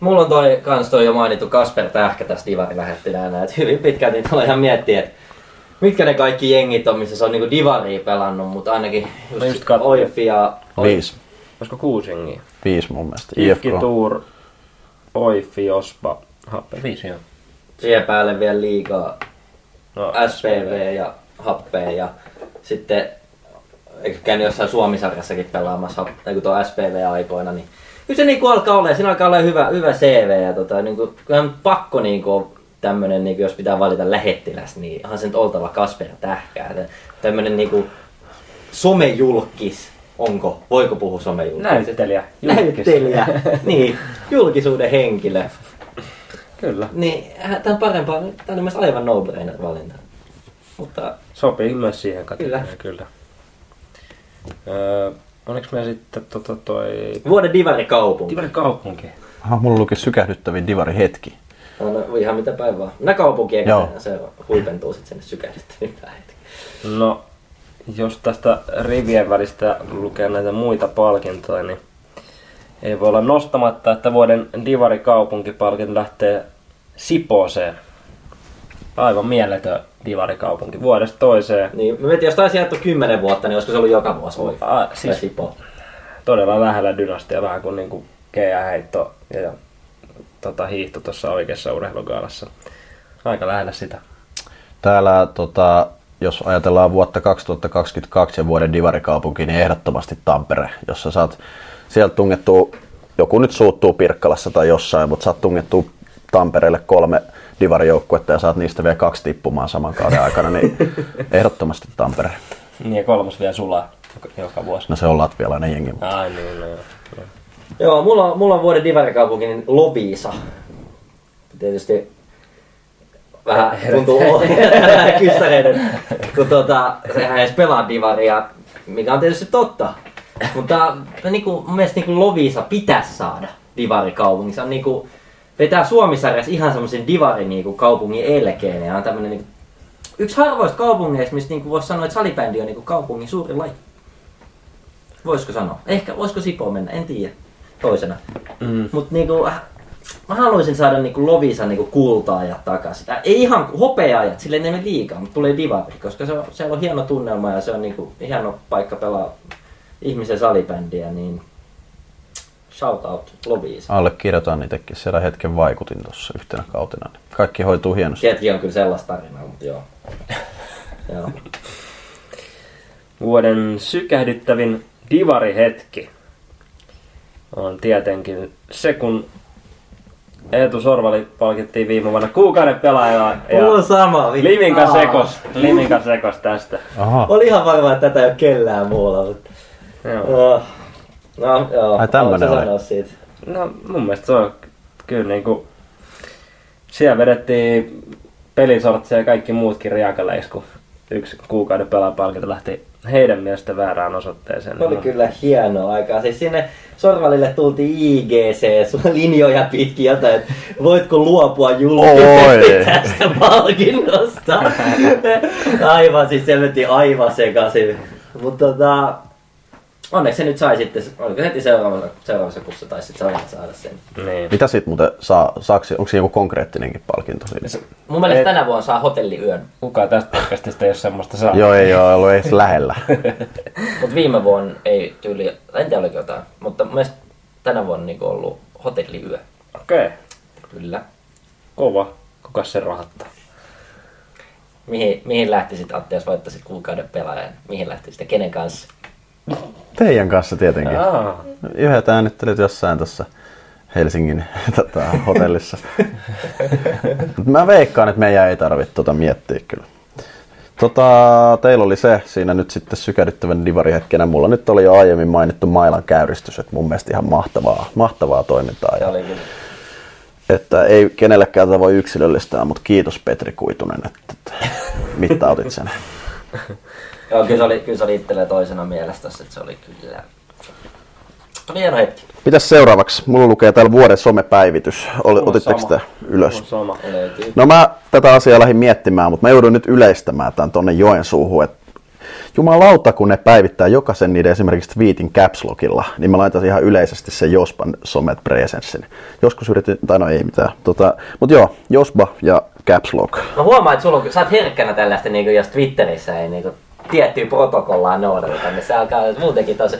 Mulla on toi, kans toi jo mainittu Kasper Tähkä tässä Divarin lähettiläänä. Et hyvin pitkälti tuolla ihan miettii, että mitkä ne kaikki jengit on, missä se on niinku Divaria pelannut, mutta ainakin just just. Oifi ja... Viisi. Olisiko kuusi jengiä? Viisi mun mielestä. Ifki, IFK. Tuur, Oifi, Ospa, Happe, viisi joo. Siihen päälle vielä liikaa No, SPV ja Happe ja sitten eikö käynyt jossain Suomisarjassakin pelaamassa niin tuo SPV-aikoina, niin kyllä se niinku alkaa olla, siinä alkaa olla hyvä, hyvä CV ja tota, niinku, kyllähän pakko niinku tämmönen, niinku, jos pitää valita lähettiläs, niin onhan se nyt oltava Kasper Tähkää. Tämmönen niinku somejulkis, onko, voiko puhua somejulkis? Näyttelijä. Näyttelijä, niin, julkisuuden henkilö. Kyllä. Niin, tämä on parempaa, tämä on mielestäni aivan no-brainer valinta. Mutta Sopii myös siihen kategoriaan, Kyllä. kyllä. Öö, oliko me sitten tota toi... vuoden divarikaupunki. Tivari kaupunki. Aha, mulla luki sykähdyttävin Divari hetki. No, no, ihan mitä päin vaan. Nää kaupunkia, Joo. se, se huipentuu sitten sinne sykähdyttäviin päin. No, jos tästä rivien välistä lukee näitä muita palkintoja, niin ei voi olla nostamatta, että vuoden Divari kaupunkipalkinto lähtee Sipooseen. Aivan mieletön Divari kaupunki vuodesta toiseen. Niin, mä mietin, jos taisi jaettu 10 vuotta, niin olisiko se ollut joka vuosi Ah, tai siis Sipo. todella lähellä dynastia, vähän kuin niinku keihäheitto ja, ja tota, hiihto tuossa oikeassa urheilugaalassa. Aika lähellä sitä. Täällä, tota, jos ajatellaan vuotta 2022 ja vuoden divarikaupunki, niin ehdottomasti Tampere, jossa saat sieltä tungettua, joku nyt suuttuu Pirkkalassa tai jossain, mutta saat tungettua Tampereelle kolme divarijoukkuetta ja saat niistä vielä kaksi tippumaan saman kauden aikana, niin ehdottomasti Tampere. Niin ja kolmas vielä sulaa joka, vuosi. No se on latvialainen jengi, mutta Ai niin, no joo. joo. Joo, mulla, on- mulla on vuoden divarikaupunki, niin Lovisa. Tietysti vähän tuntuu kyssäreiden, kun tota, sehän edes pelaa divaria, mikä on tietysti totta. Mutta niinku, mun mielestä niinku Lovisa pitäisi saada divarikaupungin. Se on niinku, vetää Suomisarjassa ihan semmoisen divari niinku kaupungin elkeen. Ja on tämmönen niinku, yksi harvoista kaupungeista, mistä niinku voisi sanoa, että salibändi on niinku kaupungin suuri laji. Voisiko sanoa? Ehkä, voisiko Sipo mennä? En tiedä. Toisena. Mm. Mut niinku, äh, mä haluaisin saada niinku Lovisan niinku kultaajat takaisin. Ei ihan hopeaajat, sille ei mene liikaa, mutta tulee divari, koska se on, siellä on hieno tunnelma ja se on niinku hieno paikka pelaa ihmisen salibändiä, niin shout out Lovisa. allekirjoitan itsekin siellä hetken vaikutin tuossa yhtenä kautena. niin Kaikki hoituu hienosti. Sieltäkin on kyllä sellaista tarinaa, mutta joo. joo. Vuoden sykähdyttävin divarihetki on tietenkin se, kun Eetu Sorvali palkittiin viime vuonna kuukauden pelaajaa Mulla on ja sama. vittu. Liminka Aa. sekos, Liminka sekos tästä. Aha. Oli ihan varma, että tätä ei ole kellään muulla, mutta... Joo. Oh. No joo, Ai tämmönen oli. siitä? No mun mielestä se on kyllä niinku... Siellä vedettiin pelisortseja ja kaikki muutkin riakaleis, kun yksi kuukauden pelaajapalkinto lähti heidän mielestä väärään osoitteeseen. Se oli Niin kyllä hienoa aikaa. Siis sinne Sorvalille tultiin IGC, linjoja pitkin jotain, että voitko luopua julkisesti Oi. tästä palkinnosta. aivan, siis se aivan sekaisin. Mutta tota, onneksi se nyt sai sitten, oliko se heti seuraavassa, seuraavassa kuussa tai sitten sä saada sen. Niin. Mitä sit muuten saa, saaks, onko siinä joku konkreettinenkin palkinto siinä? Mun mielestä Et- tänä vuonna saa hotelliyön, Kukaan tästä podcastista ei ole semmoista saa. Joo, ei ole ollut edes lähellä. mutta viime vuonna ei tyyli, en tiedä oliko jotain, mutta mun mielestä tänä vuonna niin ollut hotelliyö. Okei. Okay. Kyllä. Kova. Kuka se rahattaa? Mihin, mihin lähtisit Atte, jos voittaisit kuukauden pelaajan? Mihin lähtisit ja kenen kanssa? Teidän kanssa tietenkin. Aa. Yhdet äänittelit jossain tuossa Helsingin tota, hotellissa. Mä veikkaan, että meidän ei tarvitse tota miettiä kyllä. Tota, teillä oli se siinä nyt sitten sykädyttävän divarihetkenä. Mulla nyt oli jo aiemmin mainittu mailan käyristys, että mun mielestä ihan mahtavaa, mahtavaa toimintaa. Se Ja, että ei kenellekään tätä voi yksilöllistää, mutta kiitos Petri Kuitunen, että, että mittautit sen. Joo, kyllä se oli, kyllä se oli itselleen toisena mielestä, että se oli kyllä... Se oli hieno hetki. Mitäs seuraavaksi? Mulla lukee täällä vuoden somepäivitys. Ol, Mulla on otitteko sitä ylös? Sama. No mä tätä asiaa lähdin miettimään, mutta mä joudun nyt yleistämään tämän tonne Joensuuhun, että jumalauta, kun ne päivittää jokaisen niiden esimerkiksi tweetin caps lockilla, niin mä laitan ihan yleisesti sen Jospan somet presenssin. Joskus yritin, tai no ei mitään, tota, mutta joo, Jospa ja caps lock. Mä huomaan, että sulla on, sä oot herkkänä tällaista, niin jos Twitterissä ei niin tiettyä protokollaa noudateta, niin se alkaa muutenkin tosi...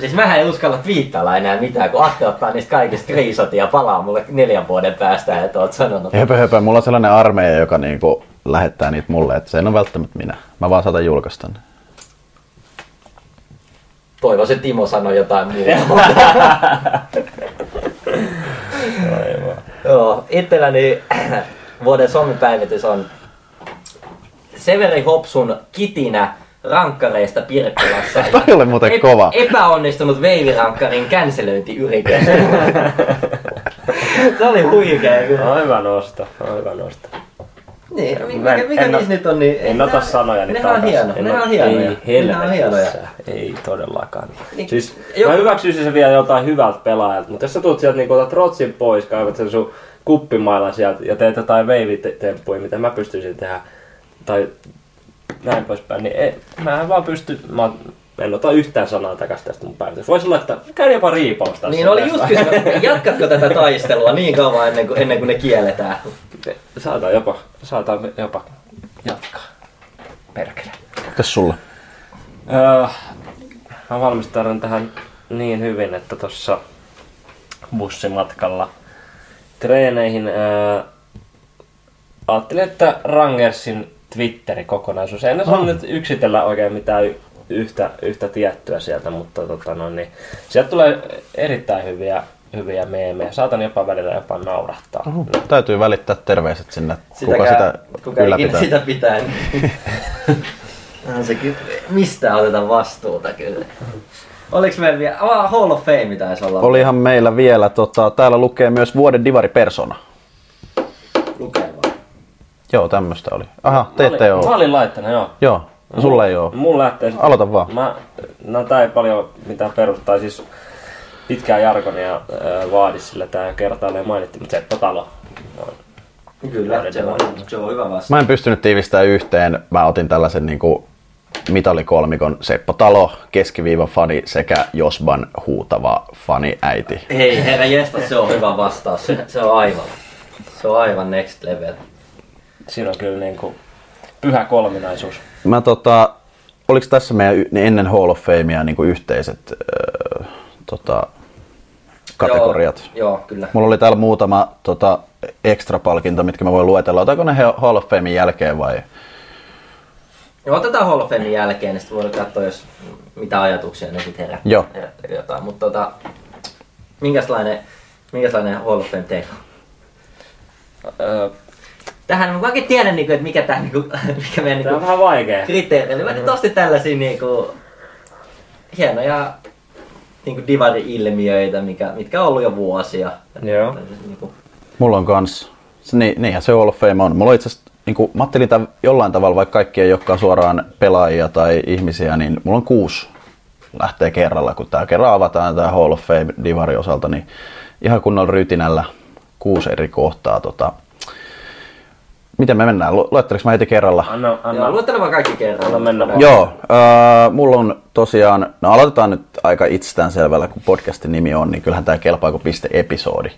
Siis mä en uskalla twiittailla enää mitään, kun Atte ottaa niistä kaikista screenshotia ja palaa mulle neljän vuoden päästä, että oot sanonut. Höpö, höpö, mulla on sellainen armeija, joka niinku lähettää niitä mulle, että se ei ole välttämättä minä. Mä vaan saatan julkaista ne. Toivoisin, että Timo sanoi jotain muuta. Joo, itselläni vuoden sommipäivitys on Severi Hopsun kitinä rankkareista Pirkkalassa. Toi oli muuten kova. Epäonnistunut veivirankkarin känselöintiyritys. Se oli huikea kyllä. On hyvä nosto. Hyvä nosto. Niin, mikä, en- mikä en niissä nyt on niin... En ota sanoja Ne on hieno, ne on hienoja. Ei Ne on hienoja. helvetissä. Ei todellakaan. Niin, Siis jo- mä hyväksyisin se vielä jotain hyvältä pelaajalta, mutta jos sä tulet sieltä niin otat rotsin pois, kaivat sen sun kuppimailan sieltä ja teet jotain veivitemppuja, mitä mä pystyisin tehdä, tai näin poispäin, niin ei, mä en vaan pysty, mä en ota yhtään sanaa takaisin tästä mun päivitys. Voisi laittaa, käy jopa riipausta. Niin oli just kysyä, jatkatko tätä taistelua niin kauan ennen kuin, ennen kuin ne kielletään? Saatan jopa, saatan jopa jatkaa. Perkele. Mitäs sulla? Öö, mä valmistaudun tähän niin hyvin, että tuossa bussimatkalla treeneihin öö, ajattelin, että Rangersin Twitteri kokonaisuus. En oh. nyt yksitellä oikein mitään yhtä, yhtä tiettyä sieltä, mutta tota, no, niin, sieltä tulee erittäin hyviä, hyviä meemejä. Saatan jopa välillä jopa naurahtaa. Oho, täytyy välittää terveiset sinne, kuka Sitäkään- sitä kuka ylläpitää. sitä pitää. Niin. On se kyllä, mistä oteta vastuuta kyllä. Oliko meillä vielä, ah, Hall of Fame taisi olla. Olihan meillä vielä, tota, täällä lukee myös vuoden divari persona. Lukevaa. Joo, tämmöstä oli. Aha, Mä te ette olin- Mä oo. olin laittanut, joo. Joo, no sulla ei oo. Mun lähtee sit- Aloita vaan. Mä, no tää ei paljon mitään perustaa, siis pitkää jargonia äh, vaadi sillä tää kertaalleen mainittiin, mutta Seppo Talo. No, Kyllä, se on, se on hyvä vastaus. Mä en pystynyt tiivistämään yhteen. Mä otin tällaisen niinku mitalikolmikon Seppo Talo, keskiviiva fani sekä Josban huutava fani äiti. Hei, herra jesta, se on hyvä vastaus. Se, se on aivan. Se on aivan next level. Siinä on kyllä niinku pyhä kolminaisuus. Mä tota, oliks tässä meidän niin ennen Hall of Famea niinku yhteiset öö, tota, kategoriat? Joo, joo kyllä. Mulla oli täällä muutama tota, ekstra palkinto, mitkä mä voin luetella. Otetaanko ne Hall of Famein jälkeen vai? Ja otetaan Hall of Famein jälkeen, niin sitten voidaan katsoa, jos mitä ajatuksia ne sitten herättää. Joo. herättää jotain. Mutta tota, minkälainen, minkälainen Hall of Fame teillä on? Öö, Tähän mä oikein tiedän, niinku, että mikä, tää, niinku, mikä meidän tää on niinku, vähän vaikea. kriteeri. Eli mä nyt ostin tällaisia niinku, hienoja niinku divari-ilmiöitä, mikä, mitkä on ollut jo vuosia. Joo. Tällaiset Niinku, Mulla on kans, se- niin, niinhän se Hall of Fame on. Mulla on itse asiassa, niin mä ajattelin tämän jollain tavalla, vaikka kaikki ei olekaan suoraan pelaajia tai ihmisiä, niin mulla on kuusi lähtee kerralla, kun tää kerran avataan tää Hall of Fame divari osalta, niin ihan kunnolla rytinällä kuusi eri kohtaa tota, Miten me mennään? Lu- Luetteleks mä heti kerralla? Anna, Joo, anna, luettele vaan kaikki kerran. anna mennä vaan. Joo, äh, mulla on tosiaan, no aloitetaan nyt aika itsestäänselvällä, kun podcastin nimi on, niin kyllähän tämä kelpaa kuin piste episodi.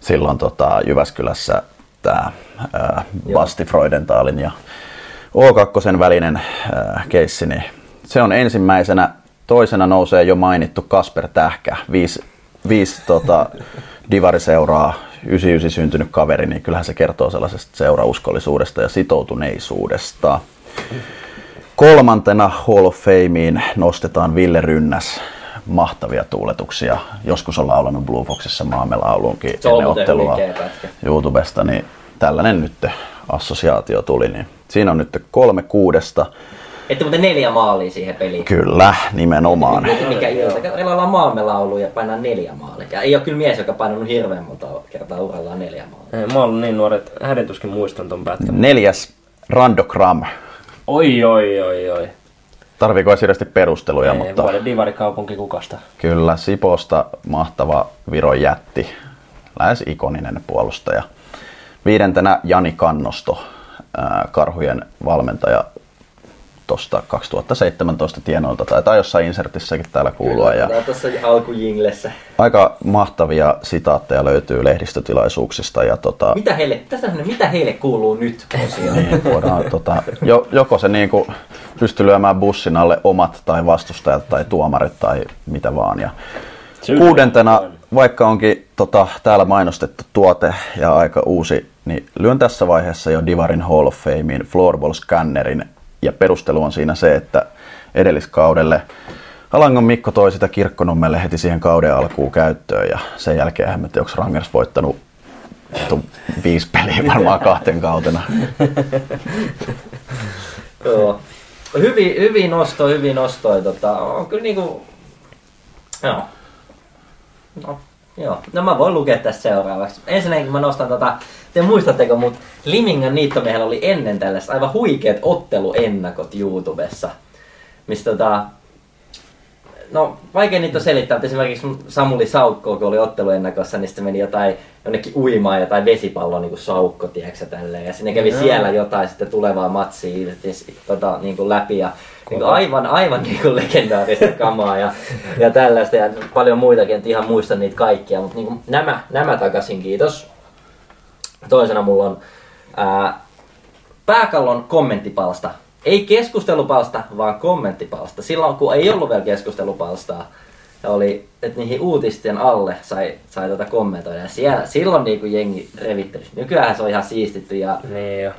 Silloin tota, Jyväskylässä tämä äh, Basti Freudenthalin ja O2 välinen äh, keissi, niin se on ensimmäisenä. Toisena nousee jo mainittu Kasper Tähkä, viisi, viisi tota, divariseuraa, 99 syntynyt kaveri, niin kyllähän se kertoo sellaisesta seurauskollisuudesta ja sitoutuneisuudesta. Kolmantena Hall of Fameen nostetaan Ville Rynnäs. Mahtavia tuuletuksia. Joskus on laulanut Blue Foxissa maamme lauluunkin Se on ennen ottelua. YouTubesta, niin tällainen nyt assosiaatio tuli. Niin siinä on nyt kolme kuudesta. Että muuten neljä maalia siihen peliin. Kyllä, nimenomaan. Mikä ilta. Meillä ollaan maamme laulu ja painaa neljä maalia. Ja ei ole kyllä mies, joka on painanut hirveän monta kertaa urallaan neljä maalia. Ei, mä oon niin nuori, että hädintuskin muistan ton pätkän. Neljäs Randogram. Oi, oi, oi, oi. Tarviiko hirveästi perusteluja, Ei, mutta vuoden divarikaupunki kukasta. kyllä Siposta mahtava Viron jätti. Lähes ikoninen puolustaja. Viidentenä Jani Kannosto, Karhujen valmentaja tuosta 2017 tienoilta. Taitaa jossain insertissäkin täällä kuulua. Ja Tää on tuossa alkujinglessä. aika mahtavia sitaatteja löytyy lehdistötilaisuuksista. Ja tota, Mitä heille, tästä on mitä heille kuuluu nyt niin voidaan, tota, jo, joko se niinku pystyy lyömään bussin alle omat tai vastustajat tai tuomarit tai mitä vaan. Ja kuudentena, vaikka onkin tota, täällä mainostettu tuote ja aika uusi, niin lyön tässä vaiheessa jo Divarin Hall of Famein Floorball Scannerin. Ja perustelu on siinä se, että edelliskaudelle Alangon Mikko toi sitä Kirkkonummelle heti siihen kauden alkuun käyttöön ja sen jälkeen hän onko Rangers voittanut viisi peliä varmaan kahten kautena. Joo. Hyvin, hyvin nostoi, hyvin nostoi. Tota, on kyllä niinku... Joo. No, joo. No mä voin lukea tästä seuraavaksi. Ensinnäkin mä nostan tota... Te muistatteko, mutta Limingan niittomiehellä oli ennen tällaista aivan huikeat otteluennakot YouTubessa. Mistä tota... No, vaikea niitä on selittää, mutta esimerkiksi Samuli Saukko, kun oli otteluennakossa, niin sitten meni jotain jonnekin uimaan jotain vesipalloa niin kuin saukko, tiedätkö tälleen. Ja sinne kävi Joo. siellä jotain sitten tulevaa matsia tota, niin kuin läpi. Ja niin kuin aivan, aivan niin kuin legendaarista kamaa ja, ja tällaista. Ja paljon muitakin, en ihan muista niitä kaikkia. Mutta niin kuin nämä, nämä takaisin, kiitos. Toisena mulla on ää, pääkallon kommenttipalsta. Ei keskustelupalsta, vaan kommenttipalsta. Silloin kun ei ollut vielä keskustelupalstaa, ja oli, että niihin uutisten alle sai, sai tota kommentoida. Ja siellä, silloin niin kuin jengi revitteli. Nykyään se on ihan siistitty ja Niin jo.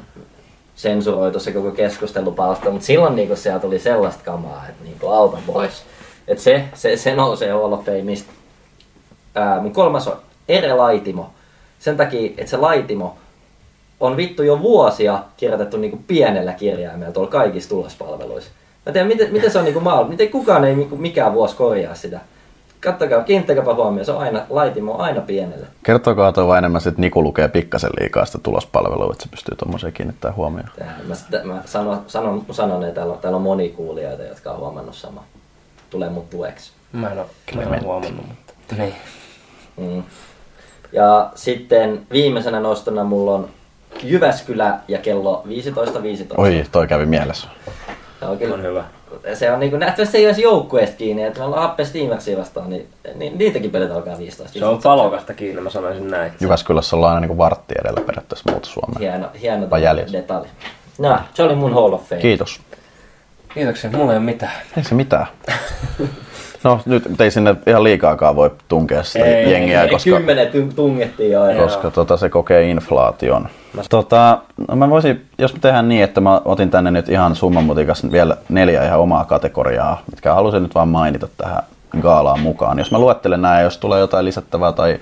sensuroitu se koko keskustelupalsta, mutta silloin niin siellä tuli sellaista kamaa, että niin alta pois. Et se, se, se nousee Hall of Fameista. Ää, mun kolmas on Ere Laitimo. Sen takia, että se Laitimo on vittu jo vuosia kirjoitettu niinku pienellä kirjaimella tuolla kaikissa tulospalveluissa. Mä tiedän, miten, miten se on niinku maal, miten kukaan ei niinku mikään vuosi korjaa sitä. Kattokaa, kiinnittäkääpä huomioon, se on aina, Laitimo on aina pienellä. Kertokaa tuo enemmän, että Niku lukee pikkasen liikaa sitä tulospalvelua, että se pystyy tuommoiseen kiinnittämään huomioon. Tää, mä, sitä, mä sanon, sanon, sanon, että täällä on, täällä on moni kuulijoita, jotka on huomannut sama. Tulee mut tueksi. Mä en oo, mä en oo huomannut, mutta... Niin. Mm. Ja sitten viimeisenä nostona mulla on Jyväskylä ja kello 15.15. 15. Oi, toi kävi mielessä. Se on kyllä On hyvä. se on niinku, nähtävästi se ei ole joukkueesta kiinni, että me ollaan Happe Steamersia vastaan, niin, niin niitäkin pelit alkaa 15. Se on palokasta kiinni, mä sanoisin näin. Jyväskylässä ollaan aina niin vartti edellä periaatteessa muuta Suomea. Hieno, hieno detalji. No, se oli mun Hall of Fame. Kiitos. Kiitoksia, mulla ei ole mitään. Ei se mitään. No nyt ei sinne ihan liikaakaan voi tunkea sitä Ei, jengiä, Ei, koska, Kymmenen tu- tungettiin jo. koska tota, se kokee inflaation. Tota, no mä voisin, jos me tehdään niin, että mä otin tänne nyt ihan summan mutikas vielä neljä ihan omaa kategoriaa, mitkä halusin nyt vaan mainita tähän gaalaan mukaan. Jos mä luettelen nämä, jos tulee jotain lisättävää tai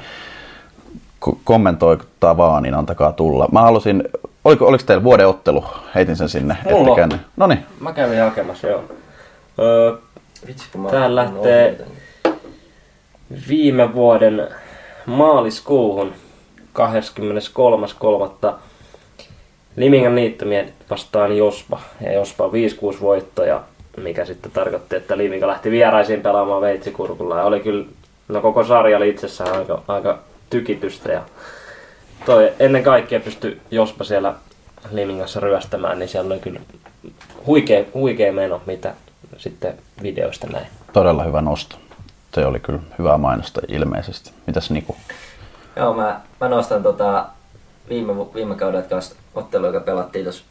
ko- kommentoitavaa, niin antakaa tulla. Mä halusin, oliko, oliko teillä vuoden ottelu? Heitin sen sinne. Mulla No niin, Mä kävin hakemassa, joo. Öö, Vitsi, kun mä Tää lähtee- viime vuoden maaliskuuhun 23.3. Limingan niittomiehet vastaan Jospa. Ja Jospa 5-6 voittoja, mikä sitten tarkoitti, että Liminga lähti vieraisiin pelaamaan veitsikurkulla. Ja oli kyllä, no koko sarja oli itsessään aika, aika tykitystä. Ja toi ennen kaikkea pystyi Jospa siellä Limin kanssa ryöstämään, niin siellä oli kyllä huikea, huikea meno, mitä sitten videoista näin. Todella hyvä nosto. Se oli kyllä hyvää mainosta ilmeisesti. Mitäs Niku? Joo, mä, mä nostan tota viime, viime kaudelta kanssa ottelu, joka pelattiin tuossa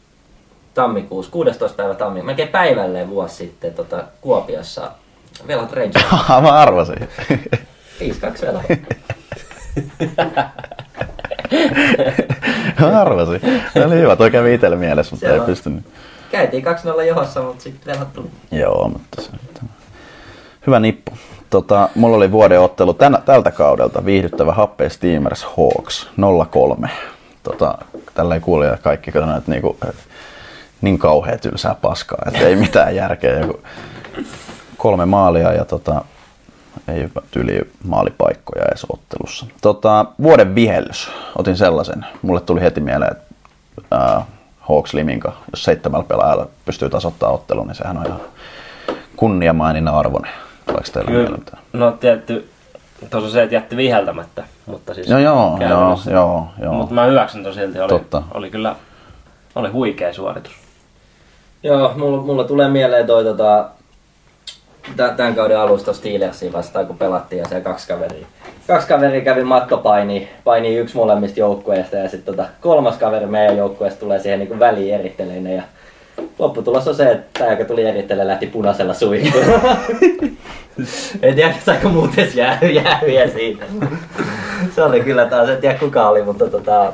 tammikuussa, 16. päivä tammikuussa, melkein päivälleen vuosi sitten tota, Kuopiossa. Velat Rangers. mä arvasin. 5-2 velat. mä arvasin. Se oli hyvä. Toi kävi itselle mielessä, mutta Se ei on. pystynyt. Käytiin 2-0 johossa, mutta sitten velat tuli. Joo, mutta se Hyvä nippu. Tota, mulla oli vuoden ottelu tänä, tältä kaudelta viihdyttävä Happy Steamers Hawks 03. Tota, tällä ei kuulija kaikki katsoneet, että niinku, että niin kauhea tylsää paskaa, että ei mitään järkeä. Joku kolme maalia ja tota, ei yli maalipaikkoja edes ottelussa. Tota, vuoden vihellys, otin sellaisen. Mulle tuli heti mieleen, että ää, Hawks Liminka, jos seitsemällä pelaajalla pystyy tasoittaa ottelun, niin sehän on ihan kunniamaininnan arvoinen. Tuleeko teillä Kyllä, mitään? no tietty, tuossa se, että jätti viheltämättä, mutta siis No joo, joo, joo, joo. Mutta mä hyväksyn ton silti, oli, Totta. oli kyllä oli huikea suoritus. Joo, mulla, mulla tulee mieleen toi tota, tämän kauden alusta Steelersia vastaan, kun pelattiin ja siellä kaksi kaveria. Kaksi kaveria kävi mattopaini, paini yksi molemmista joukkueista ja sitten tota, kolmas kaveri meidän joukkueesta tulee siihen niin väliin erittelemään ja lopputulos on se, että tämä, joka tuli erittelemään, lähti punaisella suihkulla. en tiedä, saiko muuten jäähy, jäähyjä siitä. se oli kyllä taas, en tiedä kuka oli, mutta tota,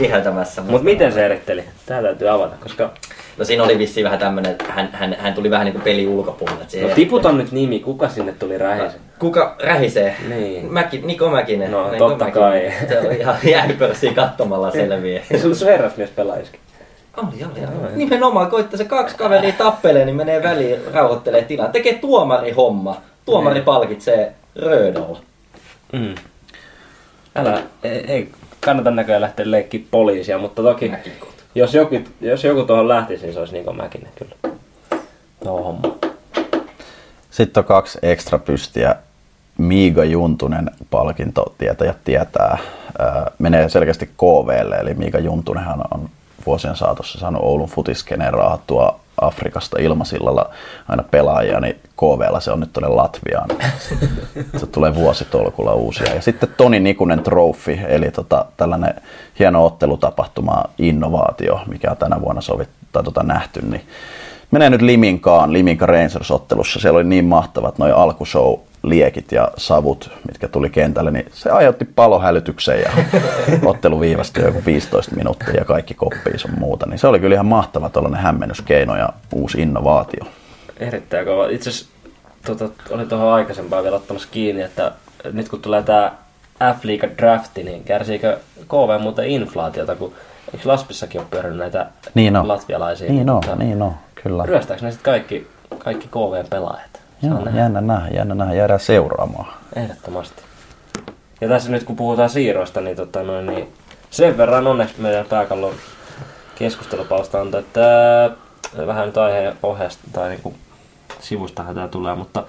viheltämässä. Mutta miten se eritteli? Tää täytyy avata, koska No siinä oli vissiin vähän tämmönen, että hän, hän, hän tuli vähän niin kuin peli ulkopuolelle. no, tiputon nyt nimi, kuka sinne tuli rähisen? Kuka rähisee? Niin. Mäki, Niko Mäkinen. No, Niko totta Mäkinen. kai. Se oli ihan jäähypörssiä katsomalla selviä. Ei se ollut sun herrasmies pelaajiskin. Oli, oli, oli. Nimenomaan koittaa se kaksi kaveria tappelee, niin menee väliin, rauhoittelee tilaa. Tekee tuomari homma. Tuomari palkitsee röödolla. Mm. Älä, ei, ei kannata näköjään lähteä leikkiä poliisia, mutta toki jos joku, jos joku tuohon lähtisi, niin se olisi Niko Mäkinen kyllä. No homma. Sitten on kaksi ekstra pystiä. Miiga Juntunen palkinto tietäjät tietää. Ää, menee selkeästi KVlle, eli Miiga Juntunenhan on vuosien saatossa saanut Oulun futiskeneen raahattua Afrikasta ilmasillalla aina pelaajia, niin KVlla se on nyt tuonne Latviaan. Se tulee vuositolkulla uusia. Ja sitten Toni Nikunen Trophy, eli tota, tällainen hieno ottelutapahtuma, innovaatio, mikä on tänä vuonna sovittu tai tota nähty, niin menee nyt Liminkaan, Liminka Rangers-ottelussa. Siellä oli niin mahtavat noi alkushow liekit ja savut, mitkä tuli kentälle, niin se aiheutti palohälytyksen ja ottelu viivästyi joku 15 minuuttia ja kaikki koppiin sun muuta. Niin se oli kyllä ihan mahtava tuollainen hämmennyskeino ja uusi innovaatio. Erittäin kova. Itse asiassa tota, oli tuohon aikaisempaan vielä ottamassa kiinni, että nyt kun tulee tämä F-liiga drafti, niin kärsiikö KV muuten inflaatiota, kun eikö Laspissakin ole pyörinyt näitä Niin on. latvialaisia? Niin on, niin on, kyllä. Ryöstääkö ne sitten kaikki, kaikki KVn pelaajat? Joo, jännä nähdä, jännä nähdä, jäädään seuraamaan. Ehdottomasti. Ja tässä nyt kun puhutaan siirroista, niin, tota, noin, niin sen verran onneksi meidän pääkallon keskustelupalsta on, että äh, vähän nyt aiheen ohjeesta tai niin kuin sivustahan tämä tulee, mutta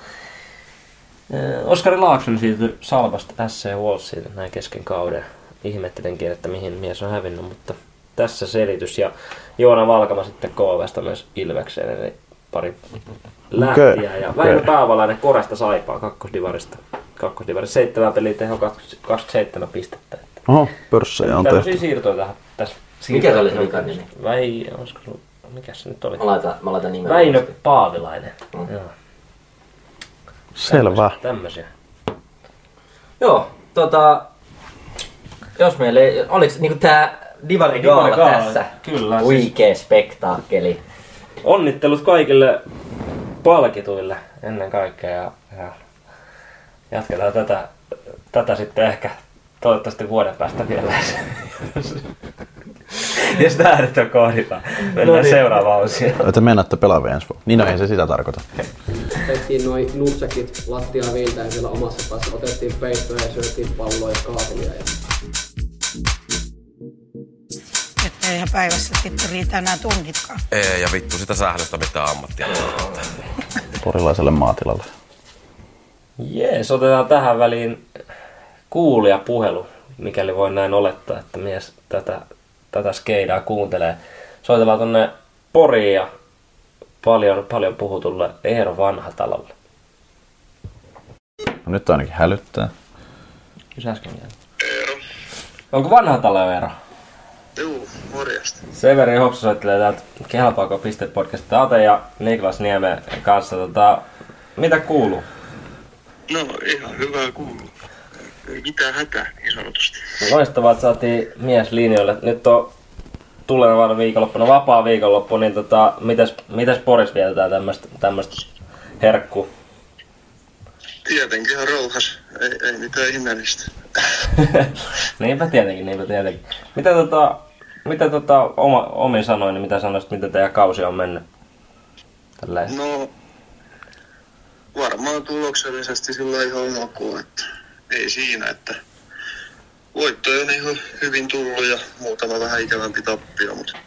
äh, Oskari Laakson siirtyi Salvasta SC Wolfsiin näin kesken kauden. Ihmettelenkin, että mihin mies on hävinnyt, mutta tässä selitys. Ja Joona Valkama sitten KVsta myös Ilvekseen, eli pari lähtiä. Ja Väinö okei. Paavalainen Koresta Saipaa kakkosdivarista. Kakkosdivarista seitsemän peliä teho 20 27 pistettä. Oho, pörssejä on tehty. Tällaisia siirtoja tähän. Tässä Mikä se oli se vikan nimi? Väi, olisiko se, mikä se nyt oli? Mä laitan, mä laitan nimen. Väinö Paavilainen. Mm. Joo. Selvä. Tämmöisiä. Joo, tota... Jos meillä ei... Oliks niinku tää Divari Gaala tässä? kyllä, siis- Huikee spektaakkeli. Onnittelut kaikille palkituille ennen kaikkea ja, ja jatketaan tätä, tätä sitten ehkä toivottavasti vuoden päästä vielä. Jos tää nyt on kohdillaan. Mennään No niin. seuraavaan osioon. Että mennätte pelaavia ensi vuonna. Niin no, ei se sitä tarkoita. Otettiin noin nutsekit lattiaa viiltäen siellä omassa päässä. Otettiin peittoja ja syötiin palloja ja kaatelia. Ja Eihän päivässä vittu riitä enää tunnitkaan. Ei, ja vittu sitä sählöstä mitään ammattia. Porilaiselle maatilalle. Jees, otetaan tähän väliin kuulija puhelu, mikäli voi näin olettaa, että mies tätä, tätä skeidaa kuuntelee. Soitellaan tonne Poriin ja paljon, paljon puhutulle Eero Vanhatalolle. No nyt ainakin hälyttää. Kysy äsken vielä. Onko Vanhatalo Eero? Juu, morjesta. Severi Hopsu soittelee täältä Kelpaako Ate ja Niklas Nieme kanssa. Tota, mitä kuuluu? No, ihan hyvää kuuluu. Ei mitään hätää, niin sanotusti. Loistavaa, että saatiin mies linjoille. Nyt on tulevana viikonloppuna vapaa viikonloppu, niin tota, mitäs, mitäs Poris vietetään tämmöistä herkku? Tietenkin ihan rauhas. Ei, ei mitään ihmeellistä. niinpä tietenkin, niinpä tietenkin. Mitä tota, mitä tota oma, omin sanoin, niin mitä sanoisit, mitä teidän kausi on mennyt? Tälleen. No, varmaan tuloksellisesti sillä ihan ok, että ei siinä, että voittoja on ihan hyvin tullut ja muutama vähän ikävämpi tappio, mutta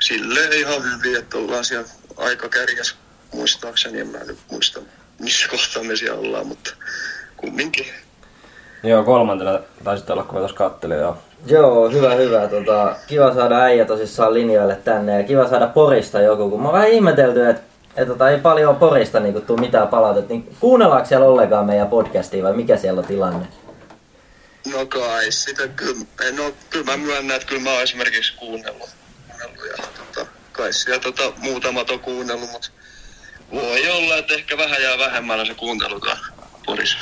silleen ihan hyvin, että ollaan siellä aika kärjäs muistaakseni, en mä nyt muista missä kohtaa me siellä ollaan, mutta kumminkin. Joo, kolmantena taisit olla, kun mä tuossa kattelin, joo. Joo, hyvä, hyvä. Tota, kiva saada äijä tosissaan linjoille tänne ja kiva saada Porista joku, kun mä oon vähän ihmetelty, että et tota, ei paljon Porista niinku tuu mitään palautetta, niin kuunnellaanko siellä ollenkaan meidän podcastia vai mikä siellä on tilanne? No kai sitä kyllä, no kyllä mä myönnän, että kyllä mä oon esimerkiksi kuunnellut, kuunnellut ja tota, kai siellä tota, muutamat on kuunnellut, mutta voi olla, että ehkä vähän jää vähemmällä se kuuntelu täällä Porissa.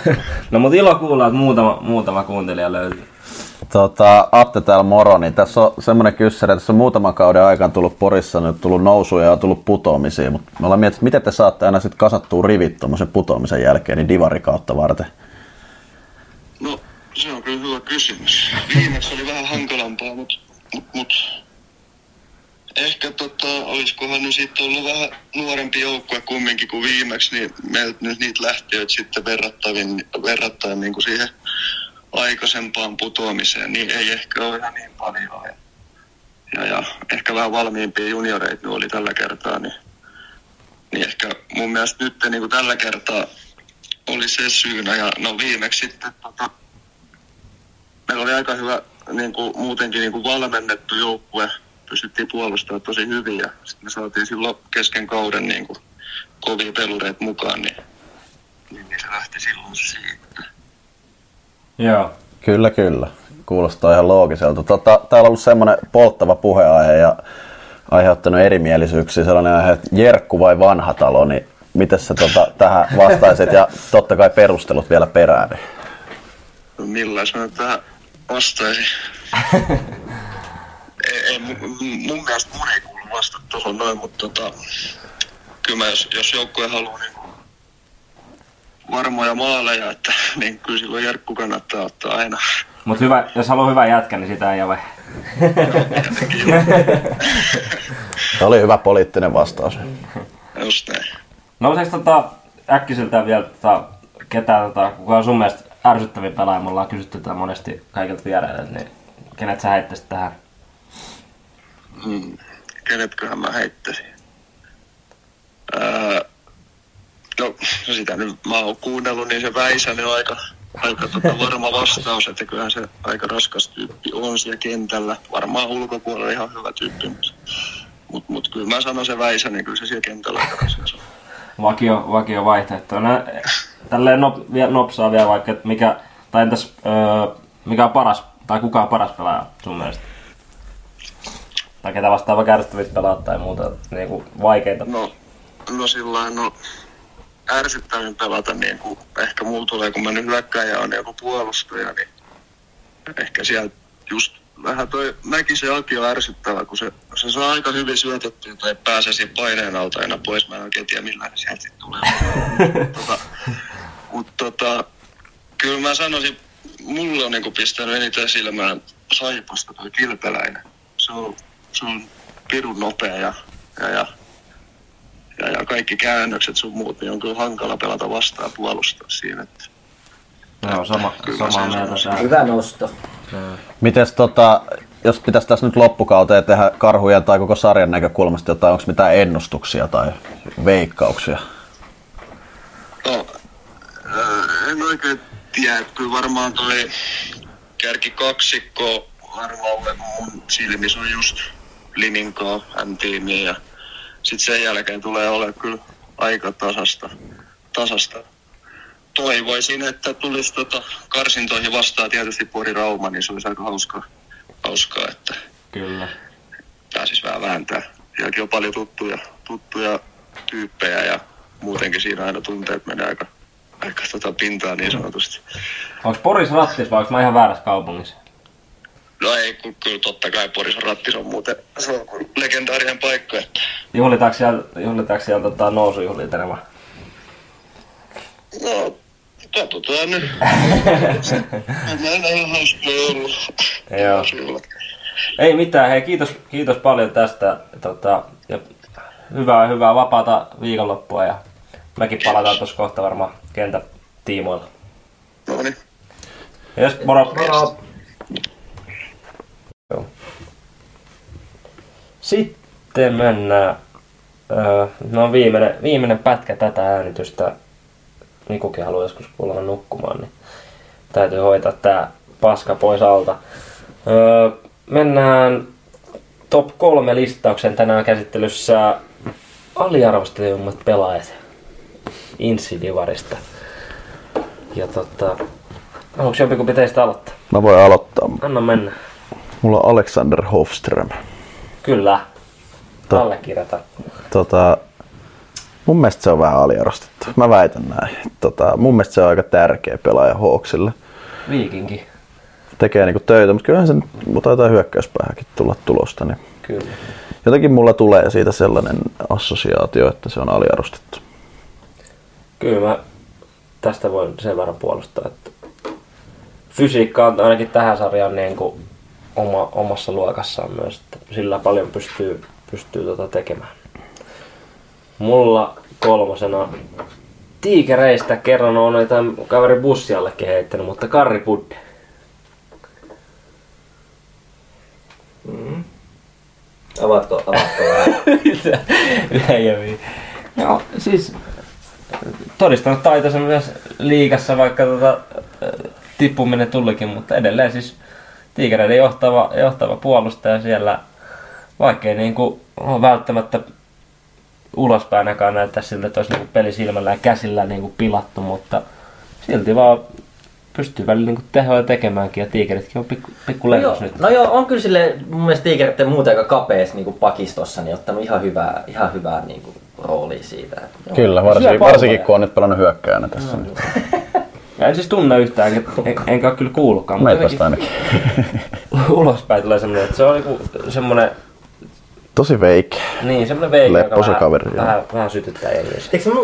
no mut ilo kuulla, että muutama, muutama kuuntelija löytyy. Tota, Atte täällä moro, niin tässä on semmoinen kyssäri, että tässä on muutaman kauden aikana tullut Porissa nyt tullut nousuja ja tullut putoamisia, mutta me ollaan miettinyt, miten te saatte aina sitten kasattua rivit tuommoisen putoamisen jälkeen, niin divari kautta varten. No, se on kyllä hyvä kysymys. Viimeksi oli vähän hankalampaa, mutta mut, mut, ehkä tota, olisikohan nyt sitten ollut vähän nuorempi joukkue kumminkin kuin viimeksi, niin meiltä nyt niitä lähtiöitä sitten verrattavin, verrattain niin kuin siihen aikaisempaan putoamiseen, niin ei ehkä ole ihan niin paljon. Ja, ja, ja ehkä vähän valmiimpia junioreita oli tällä kertaa, niin, niin ehkä mun mielestä nyt niin kuin tällä kertaa oli se syynä. Ja no viimeksi sitten tota, meillä oli aika hyvä niin kuin, muutenkin niin kuin valmennettu joukkue. Pystyttiin puolustamaan tosi hyvin ja sitten me saatiin silloin kesken kauden niin kuin, kovia pelureita mukaan, niin, niin, niin se lähti silloin siitä. Joo. Kyllä, kyllä. Kuulostaa ihan loogiselta. Tota, täällä on ollut semmoinen polttava puheaihe ja aiheuttanut erimielisyyksiä. Sellainen aihe, että Jerkku vai vanha talo, niin miten sä tota, tähän vastaisit ja totta kai perustelut vielä perään. Niin. No, millä mä tähän vastaisin? ei, ei, mun, mun mielestä mun ei kuulu vastata tuohon noin, mutta tota, kyllä mä, jos, jos joukkue haluaa niin varmoja maaleja, että niin kyllä silloin Jerkku kannattaa ottaa aina. Mut hyvä, jos haluaa hyvän jätkän, niin sitä ei ole. Tämä oli hyvä poliittinen vastaus. Just näin. No tota, äkkiseltään vielä tota, ketään, tota, kuka on sun mielestä ärsyttävin pelaaja, me ollaan kysytty tätä monesti kaikilta vieraille, niin kenet sä heittäisit tähän? Hmm. Kenetköhän mä heittäisin? Öö, no sitä nyt mä oon kuunnellut, niin se Väisänen on aika, aika tota varma vastaus, että kyllähän se aika raskas tyyppi on siellä kentällä. Varmaan ulkopuolella ihan hyvä tyyppi, mutta mut, mut kyllä mä sanon se Väisänen, kyllä se siellä kentällä aika raskas on. Vakio, vakio vaihtoehto. No, tälleen nop, vielä nopsaa vielä vaikka, että mikä, tai entäs, öö, mikä on paras, tai kuka on paras pelaaja sun mielestä? Tai ketä vastaava kärsittävistä pelaat tai muuta niin kuin vaikeita? No, no sillä no, ärsyttävin pelata, niin kuin ehkä mulla tulee, kun mä nyt hyökkäjä on joku puolustaja, niin ehkä siellä just vähän toi Mäkisen Aki on ärsyttävä, kun se, se saa aika hyvin syötettyä tai pääsee siinä paineen alta aina pois. Mä en oikein tiedä, millä se sieltä sitten tulee. tota, Mutta tota, kyllä mä sanoisin, mulle on niinku pistänyt eniten silmään Saipasta toi Kilpeläinen. Se on, se on pirun nopea ja, ja, ja ja, ja kaikki käännökset sun muut, niin on kyllä hankala pelata vastaan puolustaa siinä. Että, Joo, sama, sama mieltä. Hyvä nosto. Mites tota, jos pitäisi tässä nyt loppukauteen tehdä karhujen tai koko sarjan näkökulmasta jotain, onko mitään ennustuksia tai veikkauksia? No, äh, en oikein tiedä. Kyllä varmaan toi kärki kaksikko arvoalue mun silmissä on just Liminkaa, M-tiimiä ja sitten sen jälkeen tulee olemaan kyllä aika tasasta. tasasta. Toivoisin, että tulisi tota karsintoihin vastaan tietysti Pori Rauma, niin se olisi aika hauskaa, hauskaa että Kyllä. pääsis vähän vääntää. Sielläkin on paljon tuttuja, tuttuja tyyppejä ja muutenkin siinä aina tunteet menee aika, aika tota pintaan niin sanotusti. Onko Poris rattis vai onko mä ihan väärässä kaupungissa? No ei, kyllä totta kai Poris rattis on muuten se on legendaarinen paikka. Että Juhlitaanko siellä, juhlitaanko siellä tota, nousujuhlia tänä vuonna? no, katsotaan nyt. Meillä on hauskaa ollut. Joo. Ei mitään, hei kiitos, kiitos paljon tästä. Tota, ja hyvää, hyvää vapaata viikonloppua ja mekin palataan tuossa kohta varmaan kentän tiimoilla. No niin. Jes, moro. Moro. Sitten mennään. Öö, no viimeinen, viimeinen pätkä tätä äänitystä. Nikukin haluaa joskus kuulla nukkumaan, niin täytyy hoitaa tää paska pois alta. Öö, mennään top kolme listauksen tänään käsittelyssä aliarvostetut pelaajat Insidivarista. Ja tota, haluatko jompikumpi teistä aloittaa? Mä voin aloittaa. Anna mennä. Mulla on Alexander Hofström. Kyllä. To- Allekirjoitan. Tota, mun mielestä se on vähän aliarvostettu. Mä väitän näin. Tota, mun mielestä se on aika tärkeä pelaaja Hawksille. Viikinki. Tekee niinku töitä, mutta kyllähän sen taitaa hyökkäyspäähänkin tulla tulosta. Niin Kyllä. jotenkin mulla tulee siitä sellainen assosiaatio, että se on aliarvostettu. Kyllä mä tästä voin sen verran puolustaa, että fysiikka on ainakin tähän sarjaan niin kuin oma, omassa luokassaan myös, että sillä paljon pystyy, pystyy tota tekemään. Mulla kolmosena tiikereistä kerran on jotain kaveri bussiallekin heittänyt, mutta Karri Budde. Mm. Avatko, avatko vähän? No siis todistanut taitonsa myös liigassa, vaikka tota, tippuminen tulikin, mutta edelleen siis tiikereiden johtava, johtava puolustaja siellä, vaikkei niinku ole välttämättä ulospäinäkään näyttää siltä, että olisi niinku peli silmällä ja käsillä niinku pilattu, mutta silti vaan pystyy välillä niinku tehoja tekemäänkin ja tiikeritkin on pikku, pikku lennos joo, nyt. No joo, on kyllä sille mun mielestä tiikerit muuten aika kapees niin pakistossa, niin ottanut ihan hyvää, ihan hyvää niin kuin, roolia siitä. että joo. Kyllä, varsinkin, varsinkin kun on nyt pelannut hyökkäjänä tässä. No, Ja en siis tunne yhtään, enkä, en, enkä ole kyllä kuullutkaan. mutta Meitä ainakin. ulospäin tulee semmoinen, että se on niinku semmoinen, Tosi veikki. niin semmoinen veikka, joka Lepposa vähän, kaveri, vähän, vähän sytyttää jengiä. Eikö mä,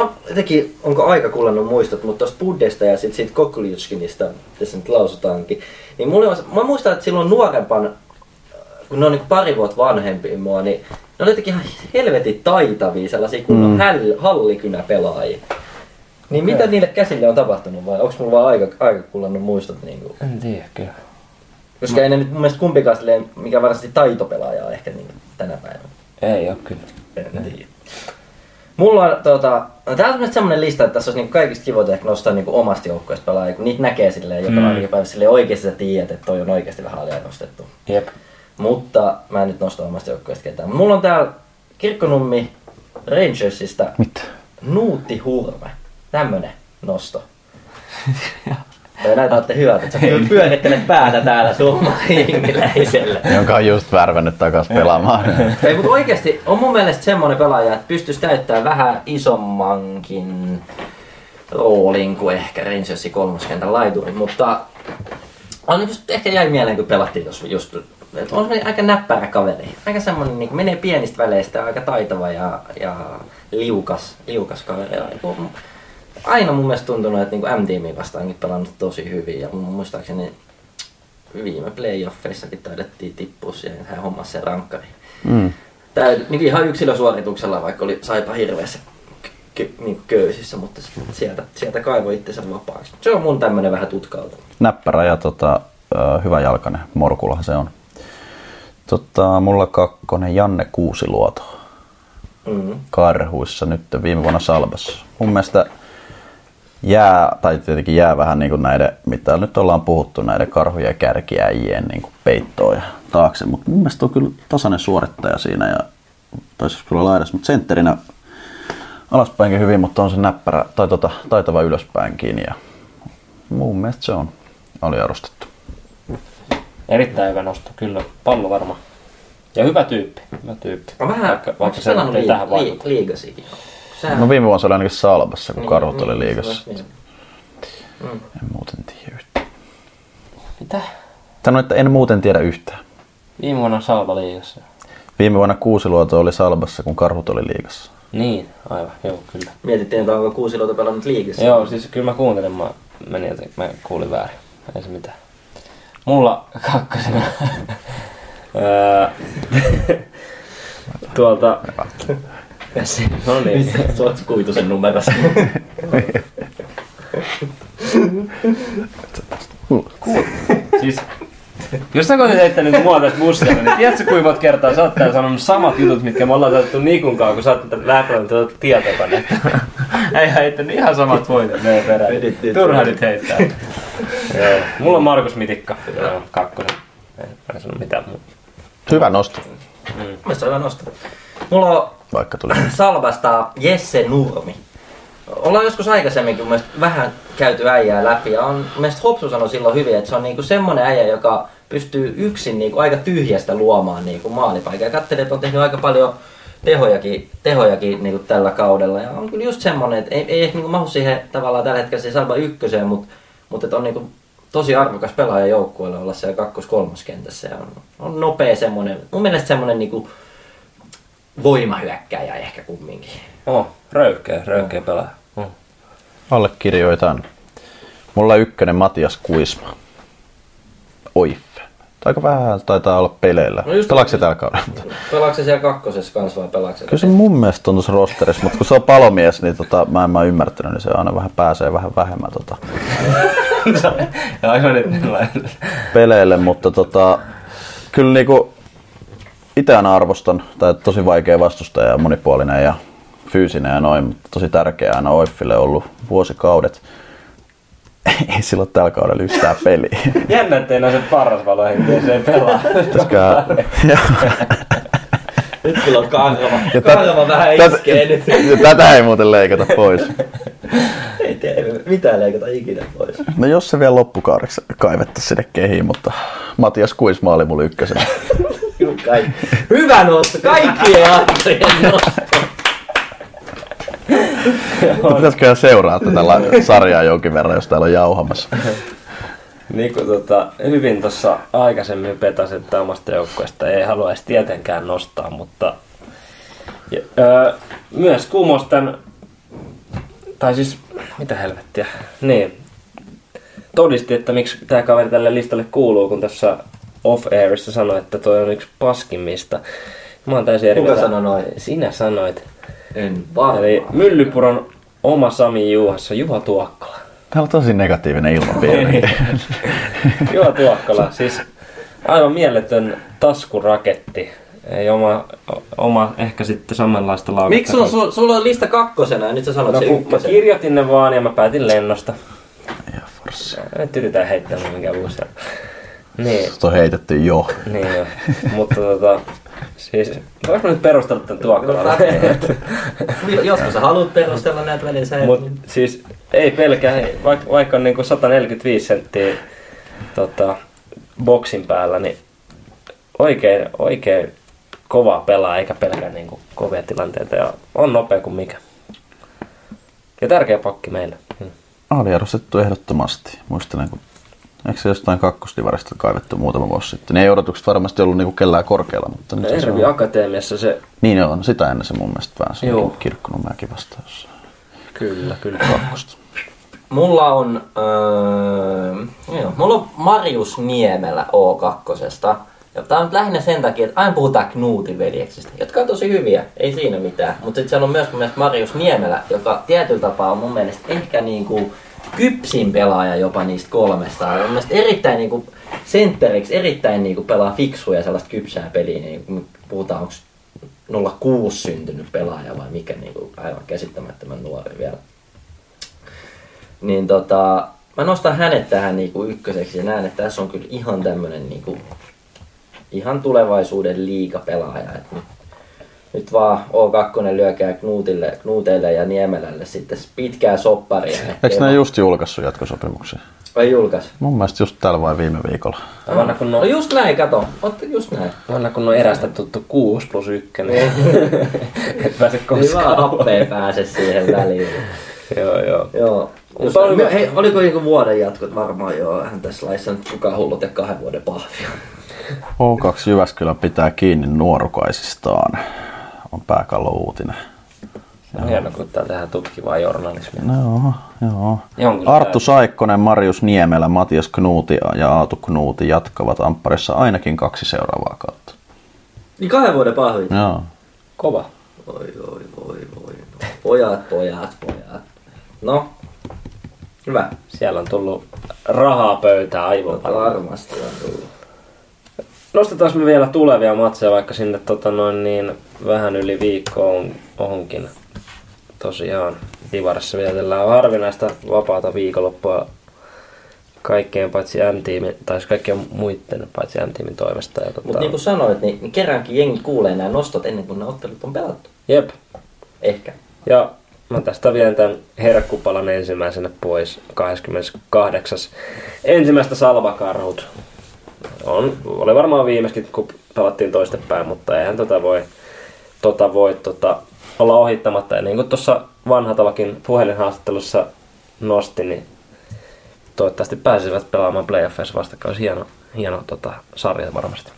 mä, jotenkin, onko aika kullannut muistot, mutta tuosta Buddesta ja sit siitä Kokuliutskinista, tässä nyt lausutaankin, niin mulle on, mä muistan, että silloin nuorempan, kun ne on niin pari vuotta vanhempi mua, niin ne oli jotenkin ihan helvetin taitavia sellaisia kunnon Mm. hallikynäpelaajia. Niin mitä niille käsille on tapahtunut vai onko mulla vaan aika, aika kullannut muistot? Niin kuin? En tiedä kyllä. Koska ei ne nyt mun mielestä kumpikaan silleen, mikä taitopelaaja on ehkä niin tänä päivänä. Ei oo kyllä. En tiedä. Mulla on tota, no tää on semmonen lista, että tässä olisi niinku kaikista kivoita ehkä nostaa niinku omasta joukkueesta pelaajia, kun niitä näkee silleen joka Mm. päivä silleen oikeesti sä tiedät, että toi on oikeasti vähän aliarvostettu. Jep. Mutta mä en nyt nosta omasta joukkueesta ketään. Mulla on täällä Kirkkonummi Rangersista Mitä? Nuutti Hurme. Tämmönen nosto. Tai näytätte hyvältä, että sä pyörittelet päätä täällä suomalaisille. Jonka on just värvännyt takas pelaamaan. Ei, mutta oikeasti on mun mielestä semmonen pelaaja, että pystyisi täyttämään vähän isommankin roolin kuin ehkä Rangersin kolmoskentän laituri, mutta on just, ehkä jäi mieleen, kun pelattiin tuossa just, että on aika näppärä kaveri. Aika semmonen, niin menee pienistä väleistä, aika taitava ja, ja liukas, liukas kaveri. Ja, niinku, aina mun mielestä tuntunut, että niin M-tiimiä vastaankin pelannut tosi hyvin ja mun muistaakseni viime playoffeissakin taidettiin tippua siihen, hän hommasi sen rankkari. Mm. Tää niin ihan yksilösuorituksella, vaikka oli saipa hirveässä k- k- niin köysissä, mutta sieltä, sieltä kaivoi itsensä vapaaksi. Se on mun tämmönen vähän tutkalta. Näppärä ja tota, hyvä jalkainen. Morkulahan se on. Tota, mulla kakkonen Janne Kuusiluoto. Mm. Karhuissa nyt viime vuonna Salbassa. Mun mielestä jää, tai tietenkin jää vähän niin kuin näiden, mitä nyt ollaan puhuttu, näiden karhujen ja kärkiäjien niin kuin peittoon ja taakse. Mutta mun mielestä on kyllä tasainen suorittaja siinä ja taisi kyllä laidas, mutta sentterinä alaspäinkin hyvin, mutta on se näppärä tai tota, taitava ylöspäinkin ja mun mielestä se on aliarvostettu. Erittäin hyvä nosto, kyllä. Pallo varma. Ja hyvä tyyppi. Hyvä tyyppi. On vähän, vaikka, vaikka se ei tähän liig- vaikuta. liigasikin. Sehän- No viime vuonna se oli ainakin Salbassa, kun Niin, karhut niin, oli liigassa. niin. Mm. En muuten tiedä yhtään. Mitä? Sanoin, että en muuten tiedä yhtään. Viime vuonna Salva liigassa. Viime vuonna Kuusiluoto oli Salbassa, kun karhut oli liigassa. Niin, aivan, joo, kyllä. Mietittiin, että onko Kuusiluoto pelannut liigassa. Joo, siis kyllä mä kuuntelin, mä menin, että mä kuulin väärin. Ei se mitään. Mulla kakkosena. Öö, No niin. Se on kuitusen numerossa. Siis, jos sä olisit heittänyt mua tässä bussilla, niin tiedätkö kuinka monta kertaa sä oot täällä sanonut samat jutut, mitkä me ollaan saatu Nikun kanssa, kun sä oot lähdöllä tuota tietokonetta. Ei heittänyt ihan samat voitot meidän perään. Turha nyt heittää. Joo. Mulla on Markus Mitikka, Joo, kakkonen. En sano mitään muuta. Hyvä nosto, Mielestäni on hyvä nosto. Mulla on vaikka tuli. Salvasta Jesse Nurmi. Ollaan joskus aikaisemminkin mun vähän käyty äijää läpi ja on, mielestä Hopsu sanoi silloin hyvin, että se on niinku semmonen äijä, joka pystyy yksin niinku aika tyhjästä luomaan niinku maalipaikan. Katselin, että on tehnyt aika paljon tehojakin, tehojakin niinku tällä kaudella. Ja on kyllä just semmonen, että ei, ei ehkä niinku mahu siihen tavallaan tällä hetkellä siihen Salva ykköseen, mutta mut on niinku tosi arvokas pelaaja joukkueelle olla siellä kakkos-kolmoskentässä. Ja on, on nopea semmonen, mun mielestä semmonen niinku voimahyökkäjä ehkä kumminkin. Oh, röyhkeä, röyhkeä pelaaja. Oh. Allekirjoitan. Mulla ykkönen Matias Kuisma. Oiffe. Aika vähän taitaa olla peleillä. No just- Pelaako se tällä kaudella? Pelaako se siellä kakkosessa kanssa vai pelaako se? Kyllä se mun mielestä on tuossa rosterissa, mutta kun se on palomies, niin tota, mä en mä ymmärtänyt, niin se aina vähän pääsee vähän vähemmän tota, Aivan nyt peleille, mutta tota, kyllä niinku itse aina arvostan, tai tosi vaikea vastustaja ja monipuolinen ja fyysinen ja noin, mutta tosi tärkeä aina Oiffille ollut vuosikaudet. Ei silloin tällä kaudella yhtään peliä. Jännä, ettei näe sen paras valo se ei pelaa. Joo. Nyt kyllä on karva. Ja Karva vähän iskee nyt. ja tätä ei muuten leikata pois. Ei tee mitään leikata ikinä pois. No jos se vielä loppukaudeksi kaivettaisiin sinne kehiin, mutta Matias Kuisma oli mulla ykkösenä. Kyllä kai. Hyvä nosto. Kaikkien antojen nosto. Pitäisiköhän seuraa tätä la- sarjaa jonkin verran, jos täällä on jauhamassa. Niin kuin tota, hyvin tuossa aikaisemmin petasit että omasta joukkueesta, ei halua edes tietenkään nostaa, mutta ja, öö, myös kumos tämän, tai siis, mitä helvettiä, niin, todisti, että miksi tämä kaveri tälle listalle kuuluu, kun tässä off-airissa sanoi, että toi on yksi paskimmista. Mä oon täysin eri Kuka sanoi noin? Sinä sanoit. En vaan. Eli Myllypuron oma Sami Juhassa, Juha Tuokkola. Täällä on tosi negatiivinen ilmapiiri. Joo, Tuokkola. Siis aivan mieletön taskuraketti. Ei oma, oma ehkä sitten samanlaista laukasta. Miksi sulla, sulla, sulla on lista kakkosena ja nyt sä sanot No se kun mä kirjoitin ne vaan ja mä päätin lennosta. Ja forssi. Nyt yritän heittää mun mikä uusi. Niin, Sut on heitetty jo. niin joo. Mutta tota, siis, voinko mä nyt perustella tämän Tuokkolan? Joskus sä haluat perustella näitä välillä, sä et- Mut siis ei pelkää, vaikka, vaikka on niinku 145 senttiä tota, boksin päällä, niin oikein, oikein kova pelaa eikä pelkää niinku kovia tilanteita ja on nopea kuin mikä. Ja tärkeä pakki meille. Hmm. Aliarvostettu ehdottomasti. Muistelen, kun eikö se jostain kakkosdivarista kaivettu muutama vuosi sitten. Niin ei odotukset varmasti ollut niinku kellään korkealla, mutta nyt se Ervi on. Akatemiassa se, Niin on, sitä ennen se mun mielestä vähän se Joo. on kirkkonummäkin vastaan jossain kyllä, kyllä. kakkosta. Mulla on, öö, joo, mulla on Marius Niemelä O2. Ja tää on lähinnä sen takia, että aina puhutaan Knuutin veljeksistä, jotka on tosi hyviä, ei siinä mitään. Mutta sitten siellä on myös mun mielestä Marius Niemelä, joka tietyllä tapaa on mun mielestä ehkä niinku kypsin pelaaja jopa niistä kolmesta. Mun mielestä erittäin niinku sentteriksi erittäin niinku pelaa fiksuja sellaista kypsää peliä, niin puhutaan, onko 06 syntynyt pelaaja vai mikä niinku aivan käsittämättömän nuori vielä. niin tota, mä nostan hänet tähän niinku ykköseksi ja näen, että tässä on kyllä ihan tämmönen niinku, ihan tulevaisuuden liikapelaaja. Et nyt, nyt vaan O2 lyökää Knutille, Knuteille ja Niemelälle sitten pitkää sopparia. Eikö ne just julkaissut jatkosopimuksen? Vai julkais? Mun mielestä just täällä vai viime viikolla. Vanha kun No no, just näin, kato. Otte just näin. vanha kun on erästä tuttu 6 plus 1. Et pääse Hyvä koskaan. happea pääse siihen väliin. joo, joo. Joo. Just, Mutta oliko- hei, oliko niinku vuoden jatkot? Varmaan joo. Hän tässä laissa nyt kukaan hullut ja kahden vuoden pahvia. O2 Jyväskylä pitää kiinni nuorukaisistaan. On pääkallo uutinen. Se on hieno, kun täällä tehdään tutkivaa journalismia. Joo, joo. Jonkun Arttu tää- Saikkonen, Marius Niemelä, Matias Knuuti ja Aatu Knuuti jatkavat Ampparissa ainakin kaksi seuraavaa kautta. Niin kahden vuoden pahvit. Joo. Kova. Oi, oi, oi, oi. Pojat, pojat, pojat. No, hyvä. Siellä on tullut rahaa pöytään aivan paljon. Varmasti on tullut. Nostetaan me vielä tulevia matseja, vaikka sinne tota noin niin vähän yli viikko on, onkin. Tosiaan Divarissa vietellään harvinaista vapaata viikonloppua kaikkeen paitsi M-tiimin, tai siis kaikkien muiden paitsi M-tiimin toimesta. Ja tota, Mutta niin kuin sanoit, niin, niin kerrankin jengi kuulee nämä nostot ennen kuin ne ottelut on pelattu. Jep. Ehkä. Ja mä tästä vien tämän herkkupalan ensimmäisenä pois 28. Ensimmäistä salvakarhut. On, oli varmaan viimeiskin, kun pelattiin toistepäin, mutta eihän tota voi, tota voi tota, olla ohittamatta. Ja niin kuin tuossa vanhatalakin puhelinhaastattelussa nosti, niin toivottavasti pääsisivät pelaamaan playoffeissa vastakkain. Hieno, hieno tota, sarja varmasti.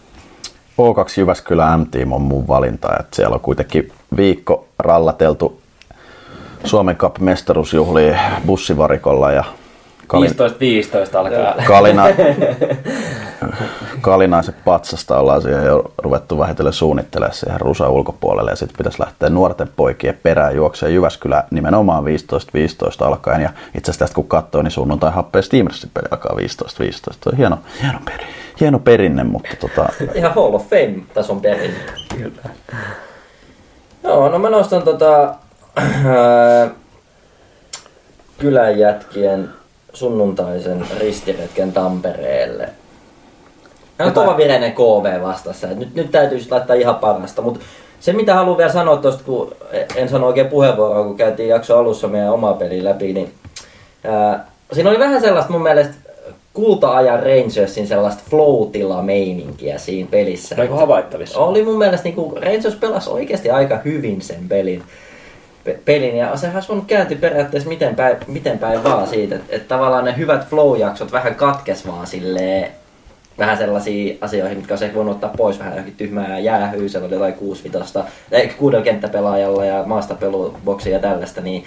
O2 Jyväskylä M-Team on mun valinta, että siellä on kuitenkin viikko rallateltu Suomen Cup mestaruusjuhliin bussivarikolla ja Kalin, 15-15 alkaa. Kalina, Kalinaiset patsasta ollaan siihen jo ruvettu vähitellen suunnittelemaan siihen rusa ulkopuolelle ja sitten pitäisi lähteä nuorten poikien perään juokseen Jyväskylä nimenomaan 15-15 alkaen ja itse asiassa tästä kun katsoo, niin sunnuntai happea Steamersin peli alkaa 15-15. Tuo on hieno, hieno, peri, hieno perinne, mutta tota, Ihan Hall of Fame-tason perinne. Joo, no mä nostan tota, ää, kylän jätkien sunnuntaisen ristiretken Tampereelle. Hän on kova vireinen KV vastassa. Nyt, nyt täytyy laittaa ihan parasta. Mutta se mitä haluan vielä sanoa tuosta, kun en sano oikein puheenvuoroa, kun käytiin jakso alussa meidän oma peli läpi, niin ää, siinä oli vähän sellaista mun mielestä kulta-ajan Rangersin sellaista flow meininkiä siinä pelissä. Oliko havaittavissa? Oli mun mielestä niin Rangers pelasi oikeasti aika hyvin sen pelin. Pe- pelin ja sehän voinut kääntyä periaatteessa miten päin, miten päin vaan siitä, että, että tavallaan ne hyvät flow-jaksot vähän katkes vaan silleen vähän sellaisia asioihin, mitkä olisi voinut ottaa pois vähän johonkin tyhmää jäähyä, siellä oli jotain kuusvitosta, eikä kuudella kenttäpelaajalla ja maastapeluboksia ja tällaista, niin,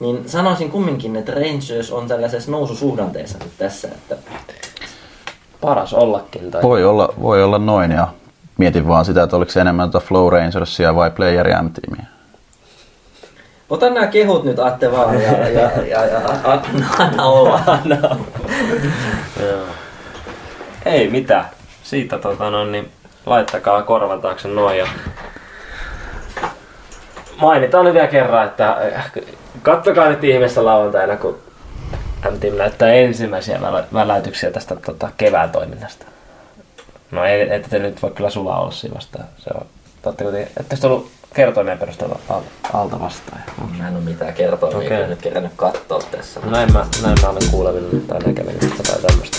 niin sanoisin kumminkin, että Rangers on tällaisessa noususuhdanteessa nyt tässä, että Paras ollakin. Tai... voi olla, voi olla noin ja mietin vaan sitä, että oliko se enemmän tuota Flow Rangersia vai Player M-tiimiä. Ota nämä kehut nyt Atte vaan ja, ja, ja, ja a- a- anna olla. Joo. Ei mitään. Siitä tota, no, niin laittakaa korvan taakse noin ja mainitaan nyt vielä kerran, että äh, kattokaa nyt ihmeessä lauantaina, kun M-Team näyttää ensimmäisiä välä- väläytyksiä tästä tota, kevään toiminnasta. No ei, ette te nyt voi kyllä sulaa olla siinä vastaan. Se on, te ette ollut kertoimien perusteella alta vastaan. Mä en ole mitään kertoimia okay. Niin, nyt kerännyt katsoa tässä. Näin mä, näin mä olen kuulevilla tai näkevillä tai tämmöistä.